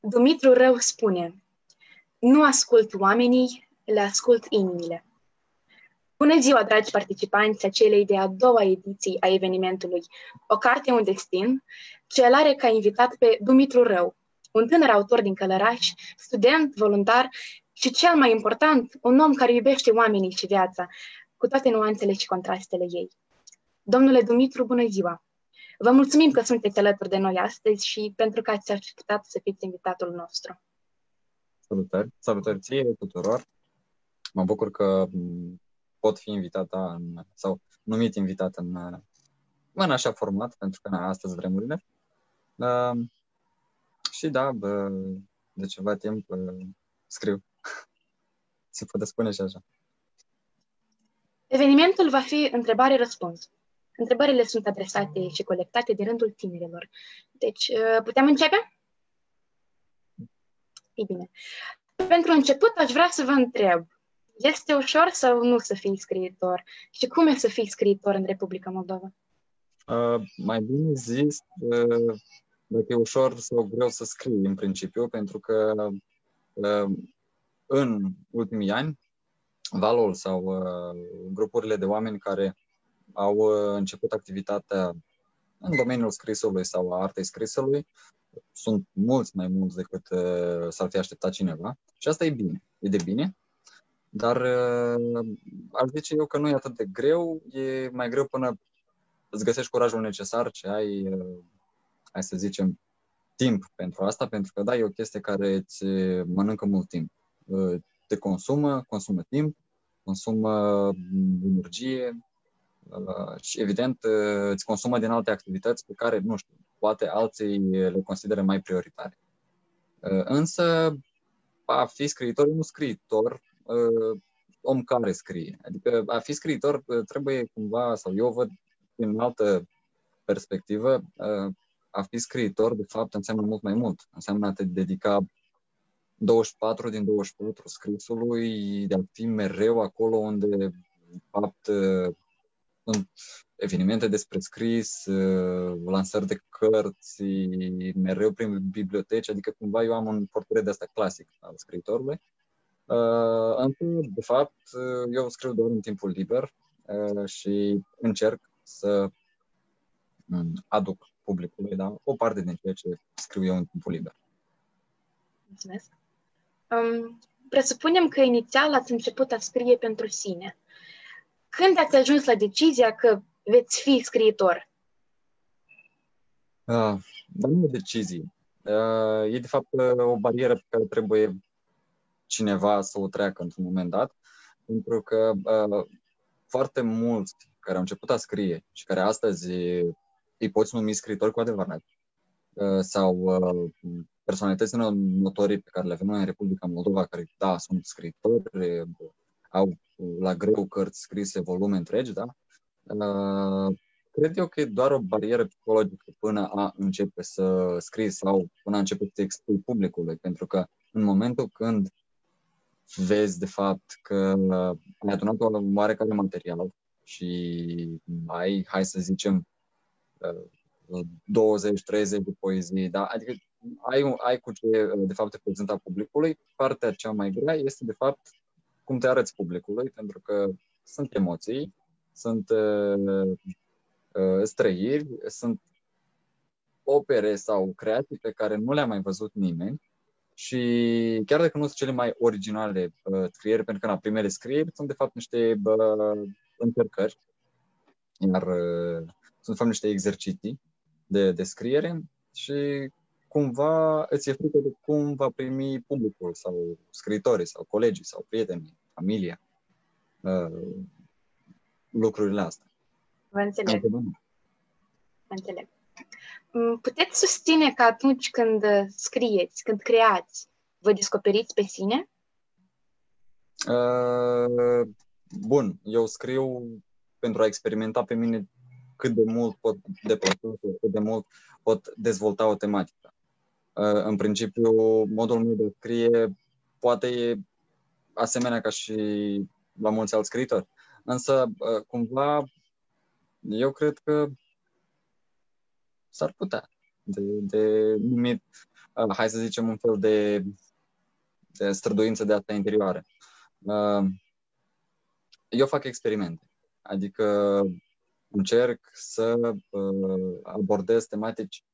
Dumitru Rău spune, nu ascult oamenii, le ascult inimile. Bună ziua, dragi participanți a celei de-a doua ediții a evenimentului O carte, un destin, ce îl are ca invitat pe Dumitru Rău, un tânăr autor din Călăraș, student, voluntar și cel mai important, un om care iubește oamenii și viața, cu toate nuanțele și contrastele ei. Domnule Dumitru, bună ziua! Vă mulțumim că sunteți alături de noi astăzi și pentru că ați acceptat să fiți invitatul nostru. Salutări! Salutări ție tuturor! Mă bucur că pot fi invitată în, sau numit invitat în, în așa format, pentru că astăzi vremurile. Uh, și da, bă, de ceva timp uh, scriu. Se poate spune și așa. Evenimentul va fi întrebare-răspuns. Întrebările sunt adresate și colectate de rândul tinerilor. Deci, uh, putem începe? Ei bine. Pentru început, aș vrea să vă întreb, este ușor sau nu să fii scriitor? Și cum e să fii scriitor în Republica Moldova? Uh, mai bine zis, uh, dacă e ușor sau greu să scrii în principiu, pentru că uh, în ultimii ani, valul sau uh, grupurile de oameni care au uh, început activitatea în domeniul scrisului sau a artei scrisului. Sunt mulți mai mulți decât s-ar fi așteptat cineva. Și asta e bine, e de bine, dar ar zice eu că nu e atât de greu, e mai greu până îți găsești curajul necesar ce ai hai să zicem, timp pentru asta, pentru că da, e o chestie care îți mănâncă mult timp. Te consumă, consumă timp, consumă energie și evident îți consumă din alte activități pe care, nu știu, poate alții le consideră mai prioritare. Însă, a fi scriitor, nu scriitor, om care scrie. Adică a fi scriitor trebuie cumva, sau eu văd din altă perspectivă, a fi scriitor, de fapt, înseamnă mult mai mult. Înseamnă a te dedica 24 din 24 scrisului, de a fi mereu acolo unde, de fapt, sunt evenimente despre scris, lansări de cărți, mereu prin biblioteci, adică cumva eu am un portret de asta clasic al scriitorului. Însă, de fapt, eu scriu doar în timpul liber și încerc să aduc publicului, da? o parte din ceea ce scriu eu în timpul liber. Mulțumesc. Um, presupunem că inițial ați început a scrie pentru sine. Când ați ajuns la decizia că veți fi scriitor? Uh, dar nu e decizie. Uh, e de fapt o barieră pe care trebuie cineva să o treacă într-un moment dat, pentru că uh, foarte mulți care au început a scrie și care astăzi îi poți numi scriitori cu adevărat uh, sau uh, personalități notorii pe care le avem noi în Republica Moldova, care, da, sunt scriitori, au la greu cărți scrise, volume întregi, da? Uh, cred eu că e doar o barieră psihologică până a începe să scrii sau până a începe să expui publicului, pentru că în momentul când vezi de fapt că ai adunat o oarecare material și ai, hai să zicem, 20-30 de poezii, da? adică ai, ai cu ce de fapt te prezenta publicului. Partea cea mai grea este de fapt cum te arăți publicului, pentru că sunt emoții, sunt uh, uh, străiri, sunt opere sau creații pe care nu le-a mai văzut nimeni și chiar dacă nu sunt cele mai originale uh, scrieri, pentru că la primele scrieri sunt de fapt niște uh, încercări, iar uh, sunt fapt niște exerciții de descriere și cumva îți e frică de cum va primi publicul sau scriitorii sau colegii sau prietenii, familia uh, lucrurile astea. Vă înțeleg. Vă înțeleg. Mm, puteți susține că atunci când scrieți, când creați, vă descoperiți pe sine? Uh, bun, eu scriu pentru a experimenta pe mine cât de mult pot deplasa, cât de mult pot dezvolta o tematică. Uh, în principiu, modul meu de scrie poate e asemenea ca și la mulți alți scriitori. Însă, uh, cumva, eu cred că s-ar putea de, de numit hai să zicem, un fel de, de străduință de asta interioară. Eu fac experimente, adică încerc să abordez tematici,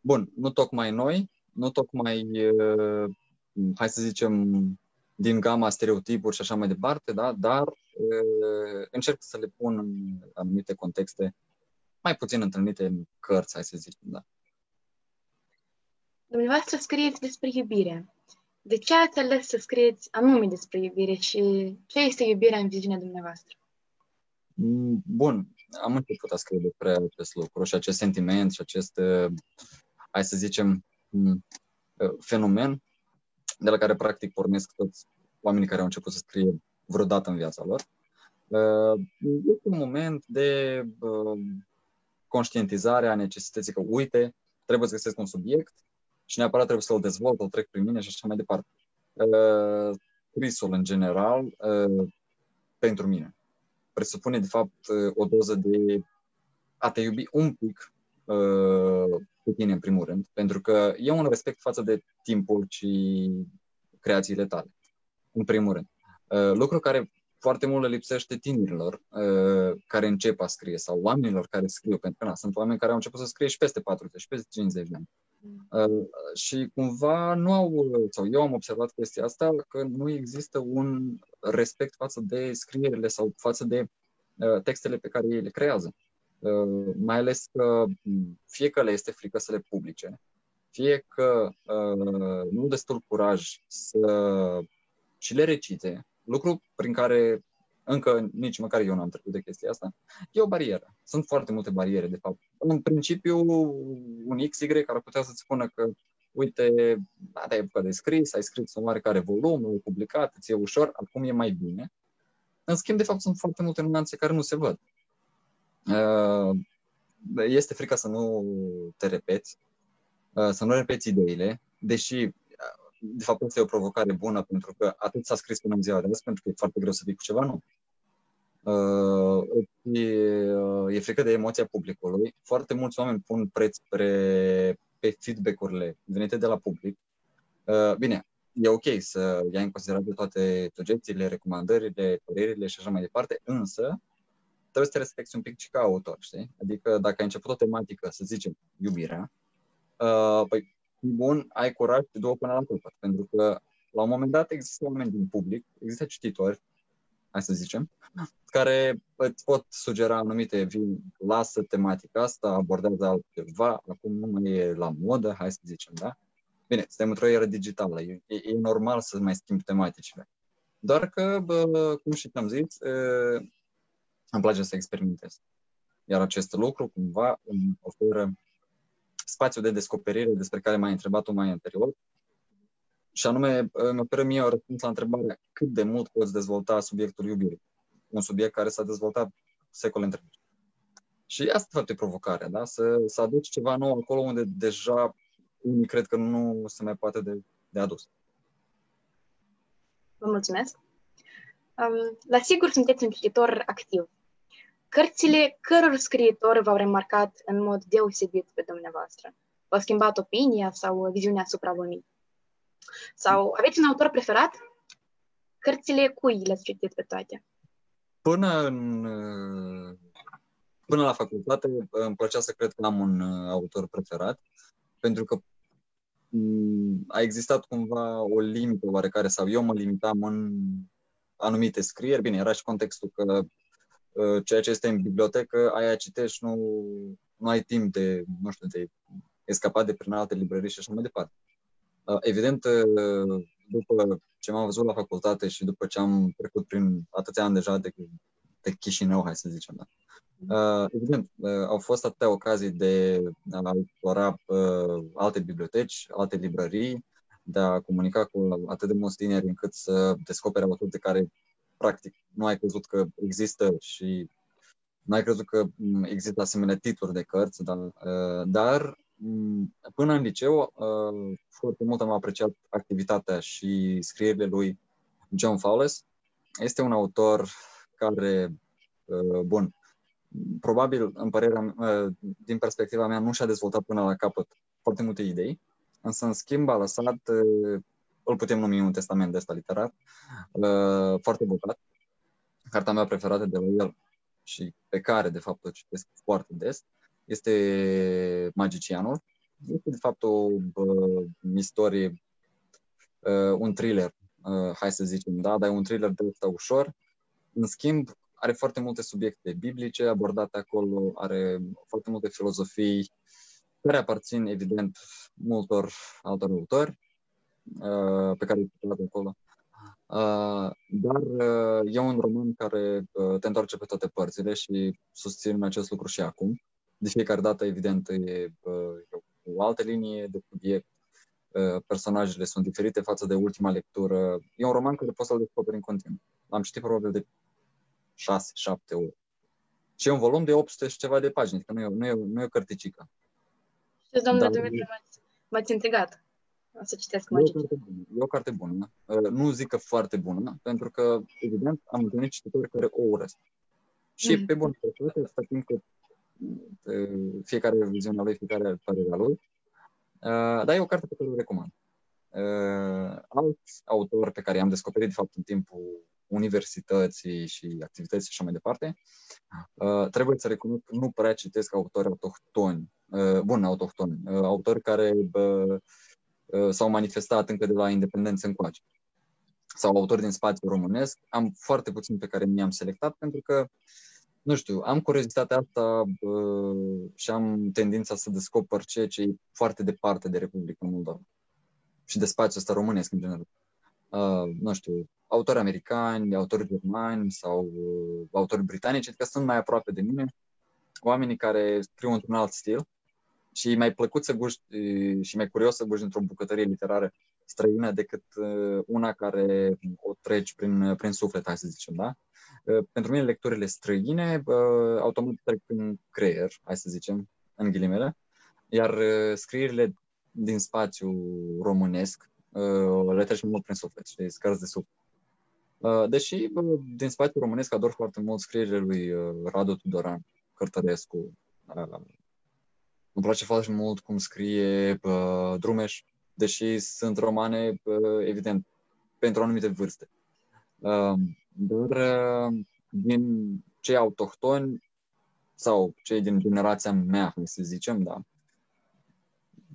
bun, nu tocmai noi, nu tocmai, hai să zicem, din gama stereotipuri și așa mai departe, da? dar încerc să le pun în anumite contexte mai puțin întâlnite în cărți, hai să zicem, da. Dumneavoastră scrieți despre iubire. De ce ați ales să scrieți anume despre iubire și ce este iubirea în viziunea dumneavoastră? Mm, bun, am început a scrie despre acest lucru și acest sentiment și acest, uh, hai să zicem, mm, uh, fenomen de la care practic pornesc toți oamenii care au început să scrie vreodată în viața lor. Uh, este un moment de conștientizare a necesității că, uite, trebuie să găsesc un subiect și neapărat trebuie să-l dezvolt, îl trec prin mine și așa mai departe. Uh, scrisul, în general, uh, pentru mine, presupune, de fapt, uh, o doză de a te iubi un pic pe tine, în primul rând, pentru că e un respect față de timpul și creațiile tale, în primul rând. Lucru care foarte mult le lipsește tinerilor uh, care încep a scrie sau oamenilor care scriu, pentru că na, sunt oameni care au început să scrie și peste 40, și peste 50 de ani. Uh, și cumva nu au, sau eu am observat chestia asta, că nu există un respect față de scrierile sau față de uh, textele pe care ei le creează. Uh, mai ales că fie că le este frică să le publice, fie că uh, nu destul curaj să și le recite, lucru prin care încă nici măcar eu n-am trecut de chestia asta, e o barieră. Sunt foarte multe bariere, de fapt. În principiu, un XY ar putea să-ți spună că, uite, da, ai apucat de scris, ai scris un oarecare volum, l-ai publicat, ți-e ușor, acum e mai bine. În schimb, de fapt, sunt foarte multe nuanțe care nu se văd. Uh, este frica să nu te repeți, uh, să nu repeți ideile, deși de fapt, este o provocare bună pentru că atât s-a scris până în ziua de azi, pentru că e foarte greu să vii cu ceva nou. Uh, e, uh, e frică de emoția publicului. Foarte mulți oameni pun preț pe, pe feedback-urile venite de la public. Uh, bine, e ok să iai în considerare toate sugestiile, recomandările, părerile și așa mai departe, însă trebuie să te respecti un pic și ca autor, știi? Adică dacă ai început o tematică, să zicem, iubirea, uh, păi bun, ai curaj și două până la capăt. Pentru că la un moment dat există oameni din public, există cititori, hai să zicem, care îți pot sugera anumite, vin, lasă tematica asta, abordează altceva, acum nu mai e la modă, hai să zicem, da? Bine, suntem într-o eră digitală, e, e, e normal să mai schimbi tematicile. Doar că, bă, cum și am zis, e, îmi place să experimentez. Iar acest lucru, cumva, îmi oferă spațiu de descoperire despre care m-ai întrebat-o mai anterior, și anume îmi oferă mie o răspuns la întrebarea cât de mult poți dezvolta subiectul iubirii. Un subiect care s-a dezvoltat secole întregi. Și asta, de fapt, e provocarea, da? Să, să aduci ceva nou acolo unde deja unii cred că nu se mai poate de, de adus. Vă mulțumesc. Um, la sigur sunteți un cititor activ. Cărțile căror scriitori v-au remarcat în mod deosebit pe dumneavoastră? V-au schimbat opinia sau viziunea asupra lumii? Sau aveți un autor preferat? Cărțile cui le-ați citit pe toate? Până în până la facultate îmi plăcea să cred că am un autor preferat, pentru că mm, a existat cumva o limită oarecare sau eu mă limitam în anumite scrieri. Bine, era și contextul că Uh, ceea ce este în bibliotecă, aia citești, nu, nu ai timp de, nu știu, de escapat de prin alte librării și așa mai departe. Uh, evident, uh, după ce m-am văzut la facultate și după ce am trecut prin atâția ani deja de, de Chișinău, hai să zicem, da. evident, au fost atâtea ocazii de a explora alte biblioteci, alte librării, de a comunica cu atât de mulți tineri încât să descopere autori de care practic nu ai crezut că există și nu ai crezut că mm, există asemenea titluri de cărți, dar, uh, dar mm, până în liceu uh, foarte mult am apreciat activitatea și scrierile lui John Fowles. Este un autor care, uh, bun, probabil, în părerea, din perspectiva mea, nu și-a dezvoltat până la capăt foarte multe idei, Însă, în schimb, a lăsat, îl putem numi un testament de ăsta literar, foarte bogat. Cartea mea preferată de la el și pe care, de fapt, o citesc foarte des, este Magicianul. Este, de fapt, o uh, istorie, uh, un thriller, uh, hai să zicem, da, dar e un thriller de ăsta ușor. În schimb, are foarte multe subiecte biblice abordate acolo, are foarte multe filozofii care aparțin, evident, multor altor autori uh, pe care îi acolo. Uh, dar uh, e un roman care uh, te întoarce pe toate părțile și susțin acest lucru și acum. De fiecare dată, evident, e, uh, o altă linie de subiect, uh, personajele sunt diferite față de ultima lectură. E un roman care poți să-l descoperi în continuu. L-am citit probabil de 6-7 ori. Și e un volum de 800 și ceva de pagini, că nu e, nu e, nu e o cărticică. Și, domnule Dar... Dumitru, m-ați, m-ați intrigat. O să citesc mai e o carte bună. E o carte bună. Uh, nu zic că foarte bună, pentru că, evident, am întâlnit cititori care o urăsc. Și mm. pe bună dreptate, atâta timp cât fiecare viziunea lui, fiecare părerea lui. Uh, dar e o carte pe care o recomand. Uh, alți autori pe care i-am descoperit, de fapt, în timpul universității și activității și așa mai departe, uh, trebuie să recunosc că nu prea citesc autori autohtoni, uh, bun, autohtoni, uh, autori care uh, s-au manifestat încă de la independență încoace sau autori din spațiul românesc. Am foarte puțin pe care mi-am selectat pentru că, nu știu, am curiozitatea asta uh, și am tendința să descoper ceea ce e foarte departe de Republica Moldova și de spațiul ăsta românesc în general. Uh, nu știu, autori americani, autori germani sau uh, autori britanici, adică sunt mai aproape de mine, oamenii care scriu într-un alt stil și e mai plăcut să guști și mai curios să guști într-o bucătărie literară străină decât uh, una care o treci prin, prin suflet, hai să zicem, da? Uh, pentru mine lecturile străine uh, automat trec prin creier, hai să zicem, în ghilimele, iar scrierile din spațiu românesc le treci mult prin suflet, știi, scărți de suflet. Deși din spațiul românesc ador foarte mult scrierile lui Radu Tudoran, Cărtărescu, îmi place foarte mult cum scrie uh, Drumeș, deși sunt romane, uh, evident, pentru anumite vârste. Uh, dar uh, din cei autohtoni sau cei din generația mea, să zicem, da,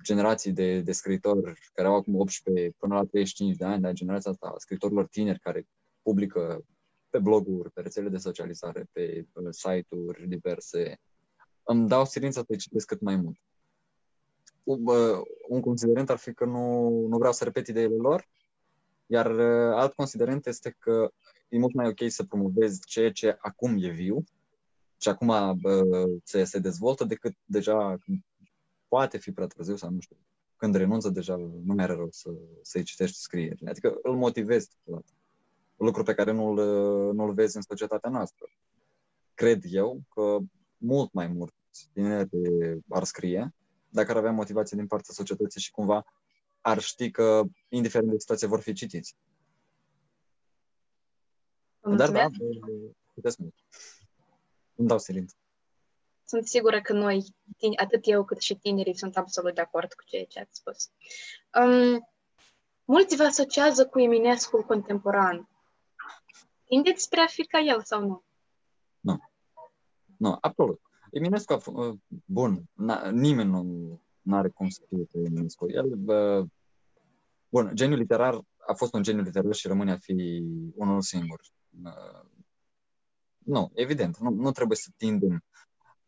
generații de, de scriitori care au acum 18 până la 35 de ani, da, generația asta a scriitorilor tineri care publică pe bloguri, pe rețele de socializare, pe site-uri diverse, îmi dau silința să citesc cât mai mult. Un considerent ar fi că nu, nu vreau să repet ideile lor, iar uh, alt considerent este că e mult mai ok să promovezi ceea ce acum e viu și acum se, se dezvoltă decât deja poate fi prea târziu sau nu știu. Când renunță, deja nu mai are rău să, să-i citești scrierile. Adică îl motivezi totodată. Lucru pe care nu-l, nu-l vezi în societatea noastră. Cred eu că mult mai mulți tineri ar scrie dacă ar avea motivație din partea societății și cumva ar ști că, indiferent de situație, vor fi citiți. Dar da, puteți mult. Îmi dau silință. Sunt sigură că noi, atât eu cât și tinerii, sunt absolut de acord cu ceea ce ați spus. Um, mulți vă asociază cu Eminescu contemporan. Tindeți spre a fi ca el sau nu? Nu. Nu, absolut. Eminescu a fost, uh, bun, nimeni nu are cum să fie pe Eminescu. El, bă, bun, geniul literar a fost un geniu literar și rămâne a fi unul singur. Uh, nu, evident, nu, nu trebuie să tindem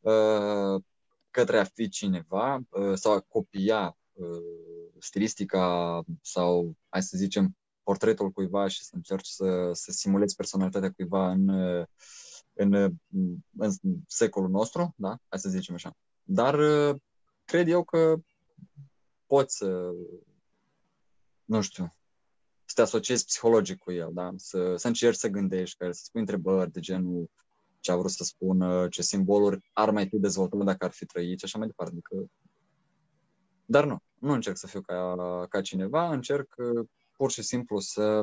uh, către a fi cineva uh, sau a copia uh, stilistica sau, hai să zicem, portretul cuiva și să încerci să, să simulezi personalitatea cuiva în uh, în, în secolul nostru, da? Hai să zicem așa. Dar cred eu că poți să, nu știu, să te asociezi psihologic cu el, da? Să, să încerci să gândești, că să spui întrebări de genul ce a vrut să spună, ce simboluri ar mai fi dezvoltat dacă ar fi trăit și așa mai departe. Adică... Dar nu, nu încerc să fiu ca, ca cineva, încerc pur și simplu să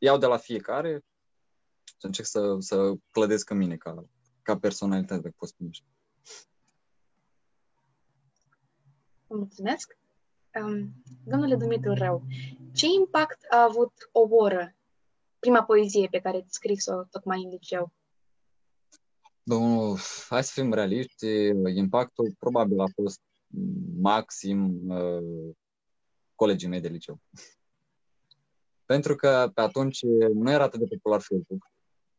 iau de la fiecare să încerc să, să clădesc în mine ca, ca personalitate, dacă pot spune așa. Mulțumesc. Um, domnule Dumitru Rău, ce impact a avut o oră, prima poezie pe care ați scris-o tocmai în liceu? Domnul, hai să fim realiști, impactul probabil a fost maxim uh, colegii mei de liceu. Pentru că pe atunci nu era atât de popular Facebook.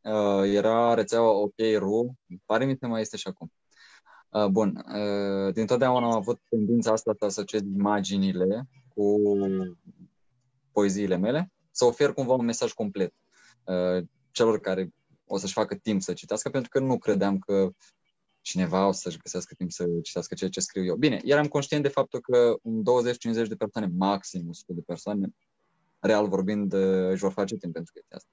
Uh, era rețeaua OK.ru, pare mi mai este și acum. Uh, bun, uh, din totdeauna am avut tendința asta să asociez imaginile cu poeziile mele, să ofer cumva un mesaj complet uh, celor care o să-și facă timp să citească, pentru că nu credeam că cineva o să-și găsească timp să citească ceea ce scriu eu. Bine, eram conștient de faptul că un 20-50 de persoane, maxim 100 de persoane, real vorbind, își vor face timp pentru chestia asta.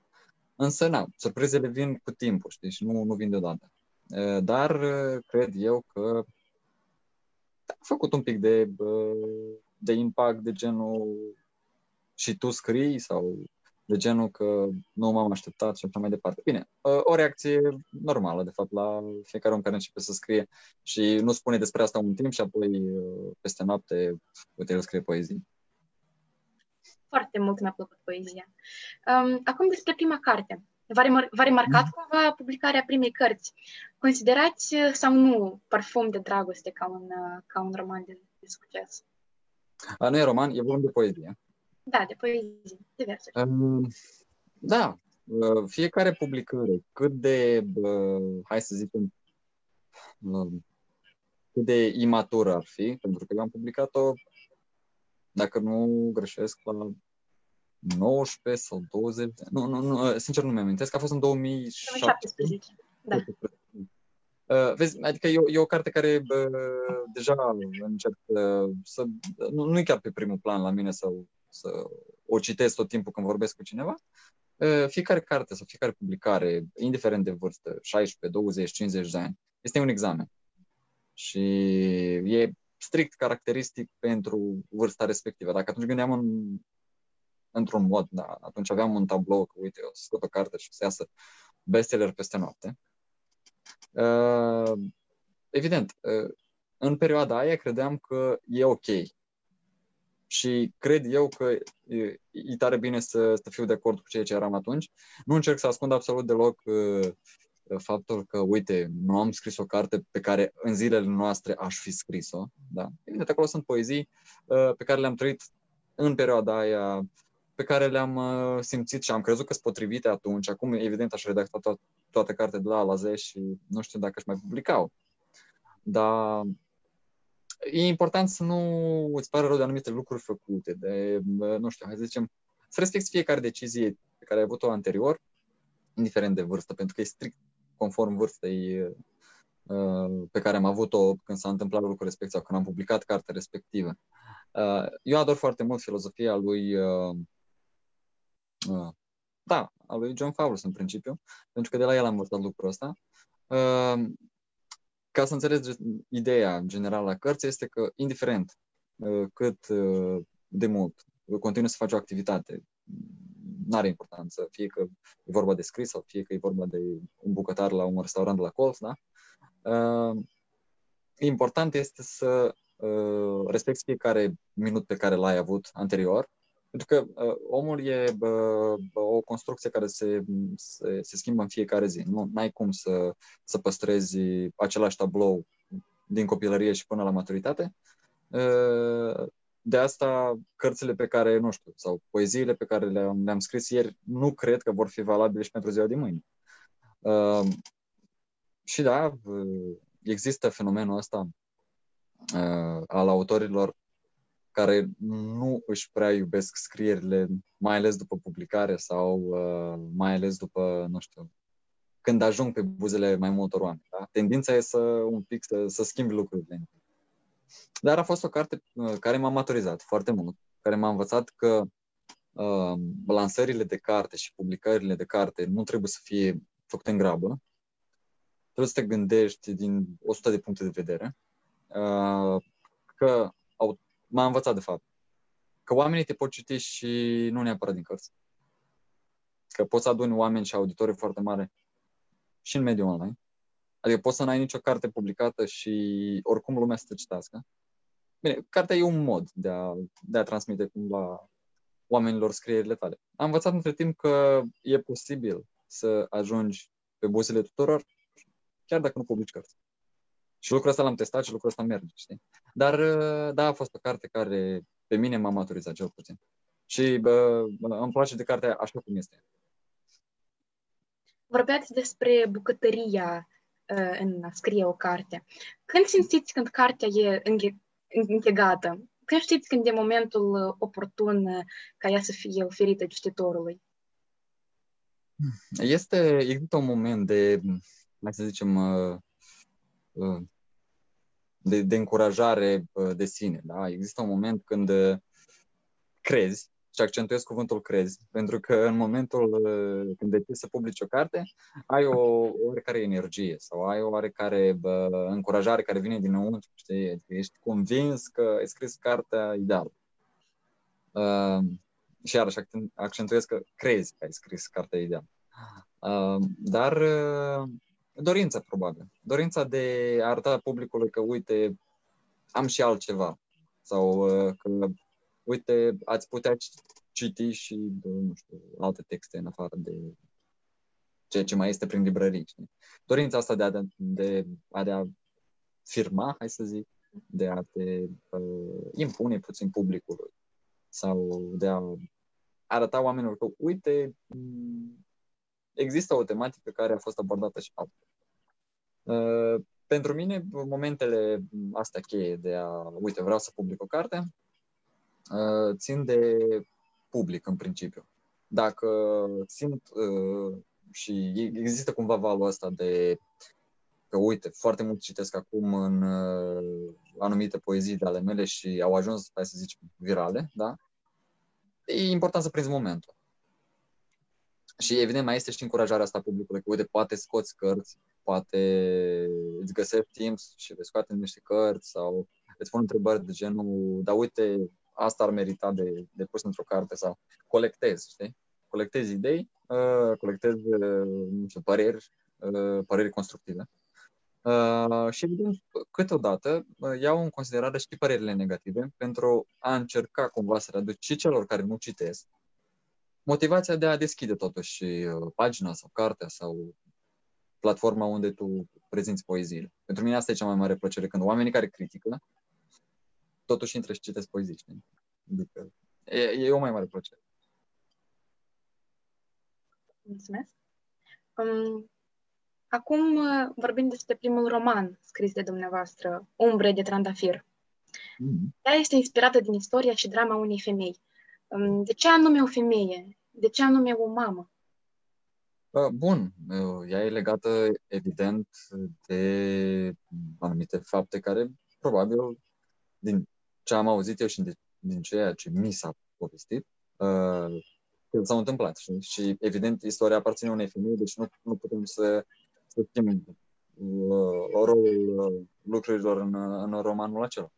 Însă, na, surprizele vin cu timpul, știi, și nu, nu vin deodată. Dar cred eu că a făcut un pic de, de impact de genul și tu scrii sau de genul că nu m-am așteptat și așa mai departe. Bine, o reacție normală, de fapt, la fiecare om care începe să scrie și nu spune despre asta un timp și apoi peste noapte, uite, el scrie poezii. Foarte mult mi-a plăcut poezia. Um, acum despre prima carte. V-a, remar- v-a remarcat mm. cumva publicarea primei cărți. Considerați sau nu Parfum de dragoste ca un, ca un roman de, de succes? A, nu e roman, e volum de poezie. Da, de poezie, diverse. Um, da, uh, fiecare publicare, cât de, uh, hai să zicem, uh, cât de imatură ar fi, pentru că eu am publicat-o, dacă nu greșesc, la 19 sau 20, nu, nu, nu sincer nu mi amintesc, a fost în 2017. 2017, da. Uh, vezi, adică e o, e o carte care uh, deja încep uh, să... Nu, nu e chiar pe primul plan la mine să, să o citesc tot timpul când vorbesc cu cineva. Uh, fiecare carte sau fiecare publicare, indiferent de vârstă, 16, 20, 50 de ani, este un examen. Și e strict caracteristic pentru vârsta respectivă. Dacă atunci gândeam în într-un mod, da. Atunci aveam un tablou că, uite, o să scot o carte și o să iasă bestseller peste noapte. Uh, evident, uh, în perioada aia credeam că e ok. Și cred eu că e, e tare bine să, să fiu de acord cu ceea ce eram atunci. Nu încerc să ascund absolut deloc uh, faptul că, uite, nu am scris o carte pe care în zilele noastre aș fi scris-o. Da? Evident, acolo sunt poezii uh, pe care le-am trăit în perioada aia pe care le-am uh, simțit și am crezut că sunt potrivite atunci. Acum, evident, aș redacta to- toată cartea de la A la Z și nu știu dacă aș mai publica-o. Dar e important să nu îți pară rău de anumite lucruri făcute, de, nu știu, hai să zicem, să respecti fiecare decizie pe care ai avut-o anterior, indiferent de vârstă, pentru că e strict conform vârstei uh, pe care am avut-o când s-a întâmplat lucrul respectiv sau când am publicat cartea respectivă. Uh, eu ador foarte mult filozofia lui Uh, da, a lui John Fowles în principiu, pentru că de la el am învățat lucrul ăsta. Uh, ca să înțelegi ideea generală a cărții este că, indiferent uh, cât de mult continui să faci o activitate, nu are importanță, fie că e vorba de scris sau fie că e vorba de un bucătar la un restaurant de la colț, da? Important este să respecti fiecare minut pe care l-ai avut anterior pentru că uh, omul e uh, o construcție care se, se, se schimbă în fiecare zi. Nu ai cum să, să păstrezi același tablou din copilărie și până la maturitate. Uh, de asta, cărțile pe care, nu știu, sau poeziile pe care le-am, le-am scris ieri, nu cred că vor fi valabile și pentru ziua de mâine. Uh, și da, uh, există fenomenul ăsta uh, al autorilor care nu își prea iubesc scrierile, mai ales după publicare sau uh, mai ales după, nu știu, când ajung pe buzele mai multor oameni. Da? Tendința e să un pic să, să schimbi lucrurile. Dar a fost o carte uh, care m-a maturizat foarte mult, care m-a învățat că uh, lansările de carte și publicările de carte nu trebuie să fie făcute în grabă, trebuie să te gândești din 100 de puncte de vedere, uh, că m-a învățat, de fapt, că oamenii te pot citi și nu neapărat din cărți. Că poți să aduni oameni și auditori foarte mare și în mediul online. Adică poți să n-ai nicio carte publicată și oricum lumea să te citească. Bine, cartea e un mod de a, de a transmite cumva oamenilor scrierile tale. Am învățat între timp că e posibil să ajungi pe buzele tuturor, chiar dacă nu publici cărți. Și lucrul ăsta l-am testat și lucrul ăsta merge, știi? Dar, da, a fost o carte care pe mine m-a maturizat cel puțin. Și bă, îmi place de cartea așa cum este. Vorbeați despre bucătăria uh, în a scrie o carte. Când simțiți când cartea e închegată? Când știți când e momentul oportun ca ea să fie oferită cititorului? Este, există un moment de, mai să zicem, de, de încurajare de sine. Da? Există un moment când crezi și accentuez cuvântul crezi, pentru că în momentul uh, când decizi să publici o carte, ai o, o oarecare energie sau ai o oarecare bă, încurajare care vine dinăuntru, știi? Adică ești convins că ai scris cartea ideală. Uh, și iarăși accentuez că crezi că ai scris cartea ideală. Uh, dar uh, dorința, probabil. Dorința de a arăta publicului că, uite, am și altceva. Sau uh, că uite, ați putea citi și, nu știu, alte texte în afară de ceea ce mai este prin librării. Știi? Dorința asta de a, de, a, de a firma, hai să zic, de a te uh, impune puțin publicului sau de a arăta oamenilor că, uite, există o tematică care a fost abordată și altfel. Uh, pentru mine, momentele astea cheie de a, uite, vreau să public o carte, Uh, țin de public în principiu. Dacă simt uh, și există cumva valul ăsta de că, uite, foarte mult citesc acum în uh, anumite poezii de ale mele și au ajuns, hai să zici, virale, da? E important să prinzi momentul. Și evident mai este și încurajarea asta publicului, că uite, poate scoți cărți, poate îți găsești timp și vei scoate niște cărți sau îți pun întrebări de genul, dar uite, asta ar merita de, de pus într-o carte sau colectez, știi? Colectez idei, uh, colectez, uh, nu știu, păreri, uh, păreri constructive. Uh, și evident, câteodată uh, iau în considerare și părerile negative pentru a încerca cumva să readuc și celor care nu citesc motivația de a deschide totuși uh, pagina sau cartea sau platforma unde tu prezinți poeziile. Pentru mine asta e cea mai mare plăcere, când oamenii care critică totuși intră și citesc poezii, știi? Adică e, e o mai mare plăcere. Mulțumesc. Um, acum uh, vorbim despre primul roman scris de dumneavoastră, Umbre de trandafir. Mm-hmm. Ea este inspirată din istoria și drama unei femei. Um, de ce anume o femeie? De ce anume o mamă? Uh, bun, uh, ea e legată, evident, de anumite fapte care probabil din ce am auzit eu și din, din ceea ce mi s-a povestit, uh, s-au întâmplat. Și, și, evident, istoria aparține unei femei, deci nu, nu putem să, să schimb uh, rolul uh, lucrurilor în, în romanul acela.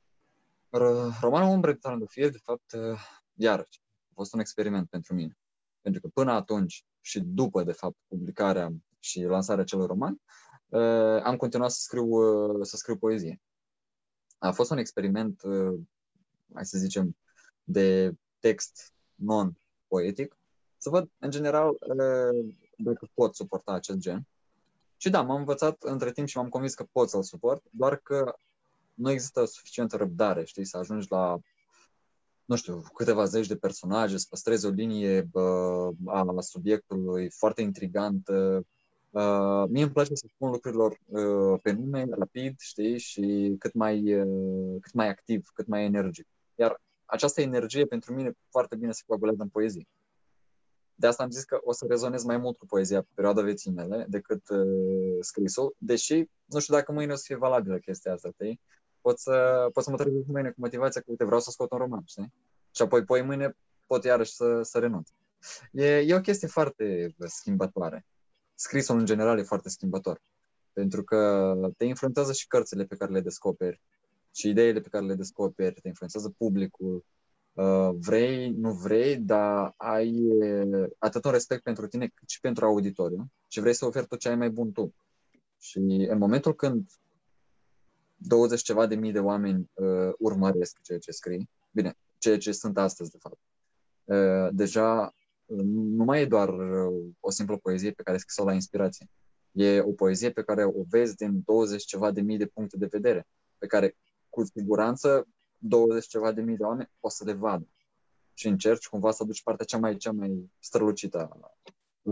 Romanul Umbre de Tarandufie, de fapt, uh, iarăși, a fost un experiment pentru mine. Pentru că până atunci și după, de fapt, publicarea și lansarea acelui roman, uh, am continuat să scriu, uh, să scriu poezie. A fost un experiment uh, hai să zicem, de text non-poetic, să văd, în general, dacă pot suporta acest gen. Și da, m-am învățat între timp și m-am convins că pot să-l suport, doar că nu există suficientă răbdare, știi, să ajungi la, nu știu, câteva zeci de personaje, să păstrezi o linie bă, a subiectului foarte intrigantă. Uh, mie îmi place să spun lucrurilor uh, pe nume, rapid, știi, și cât mai, uh, cât mai activ, cât mai energic. Iar această energie pentru mine foarte bine se coagulează în poezie. De asta am zis că o să rezonez mai mult cu poezia pe perioada vieții mele decât uh, scrisul, deși nu știu dacă mâine o să fie valabilă chestia asta, știi? Pot să, pot să mă trezesc mâine cu motivația că, uite, vreau să scot un roman, știi? Și apoi, poi mâine pot iarăși să, să renunț. E, e o chestie foarte schimbătoare. Scrisul, în general, e foarte schimbător. Pentru că te influențează și cărțile pe care le descoperi și ideile pe care le descoperi, te influențează publicul, uh, vrei, nu vrei, dar ai uh, atât un respect pentru tine cât și pentru auditoriu și vrei să oferi tot ce ai mai bun tu. Și în momentul când 20 ceva de mii de oameni uh, urmăresc ceea ce scrii. Bine, ceea ce sunt astăzi, de fapt. Uh, deja uh, nu mai e doar uh, o simplă poezie pe care scris-o la inspirație. E o poezie pe care o vezi din 20 ceva de mii de puncte de vedere, pe care cu siguranță 20 ceva de mii de oameni o să le vadă. Și încerci cumva să aduci partea cea mai, cea mai strălucită a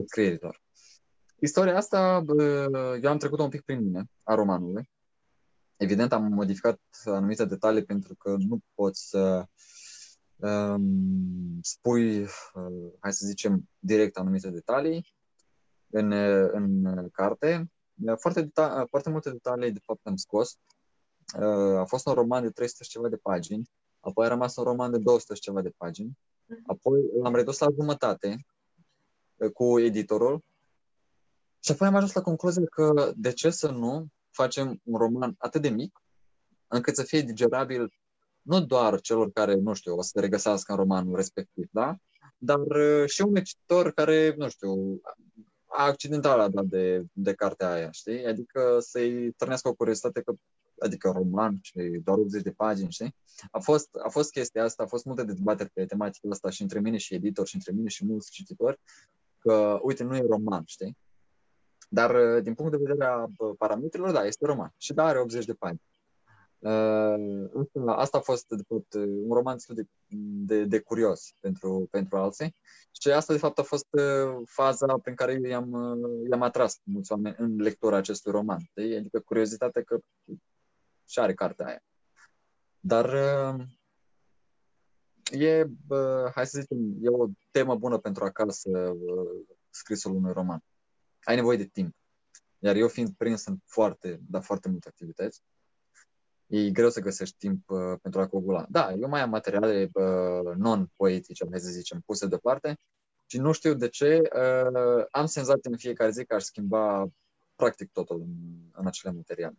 scrierilor. Istoria asta, eu am trecut un pic prin mine, a romanului. Evident, am modificat anumite detalii pentru că nu poți să um, spui, uh, hai să zicem, direct anumite detalii în, în carte. Foarte, deta- foarte multe detalii, de fapt, am scos. Uh, a fost un roman de 300 și ceva de pagini, apoi a rămas un roman de 200 și ceva de pagini, mhm. apoi l-am redus la jumătate uh, cu editorul și apoi am ajuns la concluzia că de ce să nu facem un roman atât de mic încât să fie digerabil nu doar celor care, nu știu, o să se regăsească în romanul respectiv, da? Dar uh, și un cititor care, nu știu, a accidental a dat de, de cartea aia, știi? Adică să-i trănească o curiozitate că adică roman și doar 80 de pagini, știi? A fost, a fost chestia asta, a fost multe dezbateri pe tematica asta și între mine și editor și între mine și mulți cititori, că, uite, nu e roman, știi? Dar, uh, din punct de vedere a parametrilor, da, este roman. Și da, are 80 de pagini. Uh, asta a fost, de fapt, un roman de, de, de curios pentru, pentru alții. Și asta, de fapt, a fost uh, faza prin care eu i-am, i-am atras mulți oameni în lectura acestui roman. De? Adică curiozitatea că și are cartea aia. Dar e, hai să zicem, e o temă bună pentru acasă scrisul unui roman ai nevoie de timp. Iar eu fiind prins în foarte, dar foarte multe activități, e greu să găsești timp uh, pentru a coagula. Da, eu mai am materiale uh, non-poetice, hai să zicem, puse deoparte și nu știu de ce uh, am senzația în fiecare zi că aș schimba practic totul în, în acele materiale.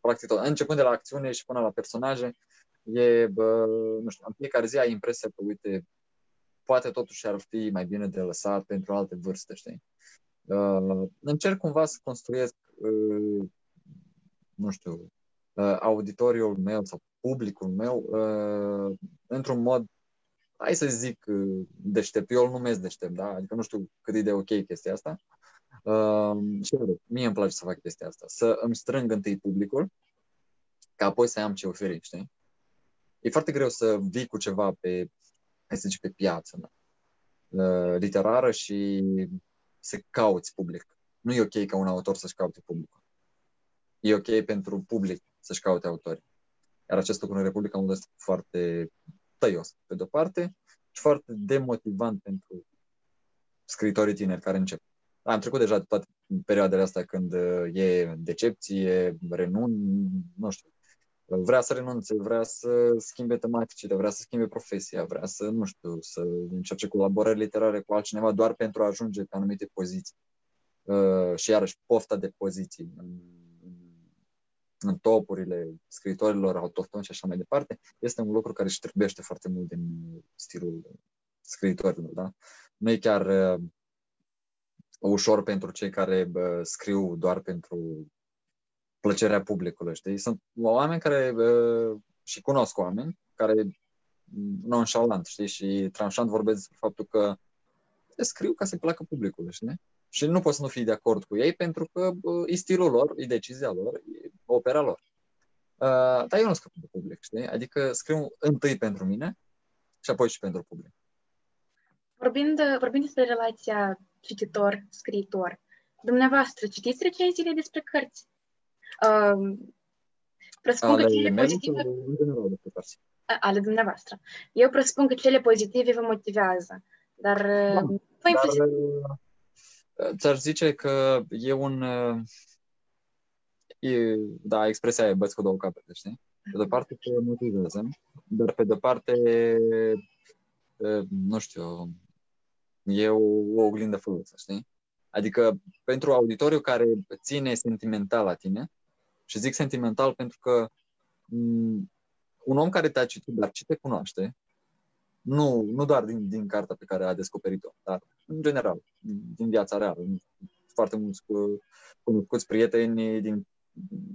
Practic tot. Începând de la acțiune și până la personaje, e, bă, nu știu, în fiecare zi ai impresia că, uite, poate totuși ar fi mai bine de lăsat pentru alte vârste, știi? Uh, încerc cumva să construiesc, uh, nu știu, uh, auditoriul meu sau publicul meu uh, într-un mod, hai să zic, uh, deștept. Eu îl numesc deștept, da? Adică nu știu cât e de ok chestia asta. Uh, și mie îmi place să fac chestia asta. Să îmi strâng întâi publicul, ca apoi să am ce oferi, știi? E foarte greu să vii cu ceva pe, hai să zic, pe piață, da? Uh, literară și să cauți public. Nu e ok ca un autor să-și caute publicul. E ok pentru public să-și caute autorii. Iar acest lucru în Republica Moldova este foarte tăios, pe de-o parte, și foarte demotivant pentru scritorii tineri care încep. Am trecut deja toate perioadele astea când uh, e decepție, renun, nu știu, vrea să renunțe, vrea să schimbe tematicile, vrea să schimbe profesia, vrea să, nu știu, să încerce colaborări literare cu altcineva doar pentru a ajunge pe anumite poziții. Uh, și iarăși pofta de poziții în, în topurile scritorilor autohtoni și așa mai departe, este un lucru care își trebuiește foarte mult din stilul scritorilor. Da? Nu e chiar uh, ușor pentru cei care uh, scriu doar pentru plăcerea publicului, știi? Sunt oameni care, uh, și cunosc oameni, care nonchalant, știi, și tranșant vorbesc despre faptul că scriu ca să placă publicului, știi? Și nu poți să nu fii de acord cu ei pentru că uh, e stilul lor, e decizia lor, e opera lor. Uh, dar eu nu scriu pentru public, știi? Adică scriu întâi pentru mine și apoi și pentru public. Vorbind, vorbind despre relația cititor-scriitor, dumneavoastră citiți recenziile despre cărți? Uh, presupun că cele pozitive... Ale dumneavoastră. Eu presupun că cele pozitive vă motivează, dar da, vă dar, uh, Ți-aș zice că e un... Uh, e, da, expresia e băți cu două capete, știi? Pe de parte te motivează, dar pe de parte, uh, nu știu, e o, o oglindă frumoasă, știi? Adică pentru auditoriu care ține sentimental la tine, și zic sentimental pentru că m- un om care te-a citit, dar ce te cunoaște, nu, nu doar din, din cartea pe care a descoperit-o, dar în general, din viața reală. Foarte mulți cunoscuți prieteni din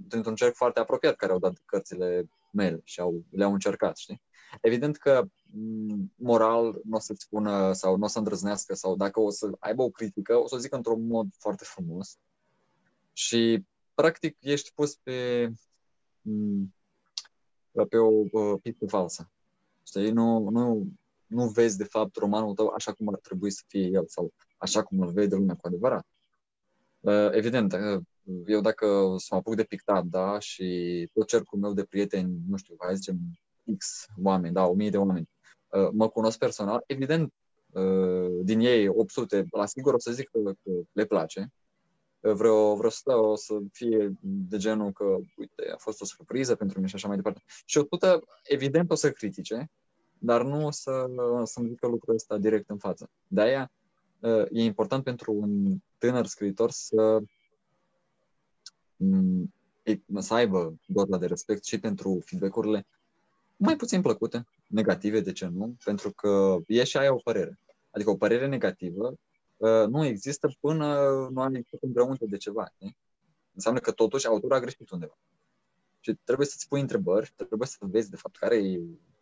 dintr-un cerc foarte apropiat care au dat cărțile mele și au, le-au încercat, știi? Evident că mm, moral nu o să-ți spună sau nu o să îndrăznească sau dacă o să aibă o critică, o să o zică într-un mod foarte frumos și practic ești pus pe mm, pe o pistă falsă. Știi? Nu, nu, nu vezi de fapt romanul tău așa cum ar trebui să fie el sau așa cum îl vede lumea cu adevărat. Uh, evident, uh, eu dacă să mă apuc de pictat, da, și tot cercul meu de prieteni, nu știu, hai zicem X oameni, da, 1000 de oameni, uh, mă cunosc personal, evident, din ei 800, la sigur o să zic că, că le place, vreo, vreo 100 o să fie de genul că, uite, a fost o surpriză pentru mine și așa mai departe. Și 100, evident, o să critique, dar nu o să, să-mi zică lucrul ăsta direct în față. De aia e important pentru un tânăr scriitor să mm, să aibă doză de respect și pentru feedback-urile mai puțin plăcute, negative, de ce nu? Pentru că e și aia o părere. Adică o părere negativă uh, nu există până nu ai făcut împreună de ceva. Ne? Înseamnă că totuși autorul a greșit undeva. Și trebuie să-ți pui întrebări, trebuie să vezi de fapt care e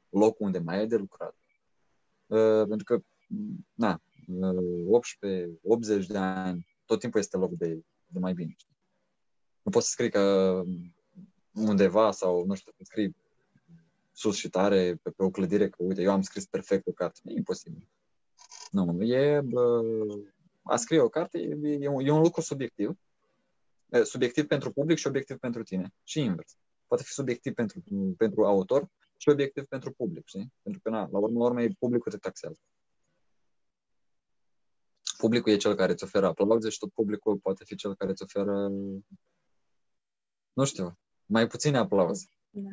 locul unde mai ai de lucrat. Uh, pentru că, na, 18, 80 de ani, tot timpul este loc de, de mai bine. Nu poți să scrii că undeva sau, nu știu, să scrii sus și tare pe, pe o clădire că, uite, eu am scris perfect o carte. E imposibil. Nu, e, bă, a scrie o carte e, e, un, e un lucru subiectiv. Subiectiv pentru public și obiectiv pentru tine. Și invers. Poate fi subiectiv pentru, pentru autor și obiectiv pentru public, știi? Pentru că, na, la urmă, urmă, publicul te taxează publicul e cel care îți oferă aplauze și tot publicul poate fi cel care îți oferă, nu știu, mai puține aplauze. Da.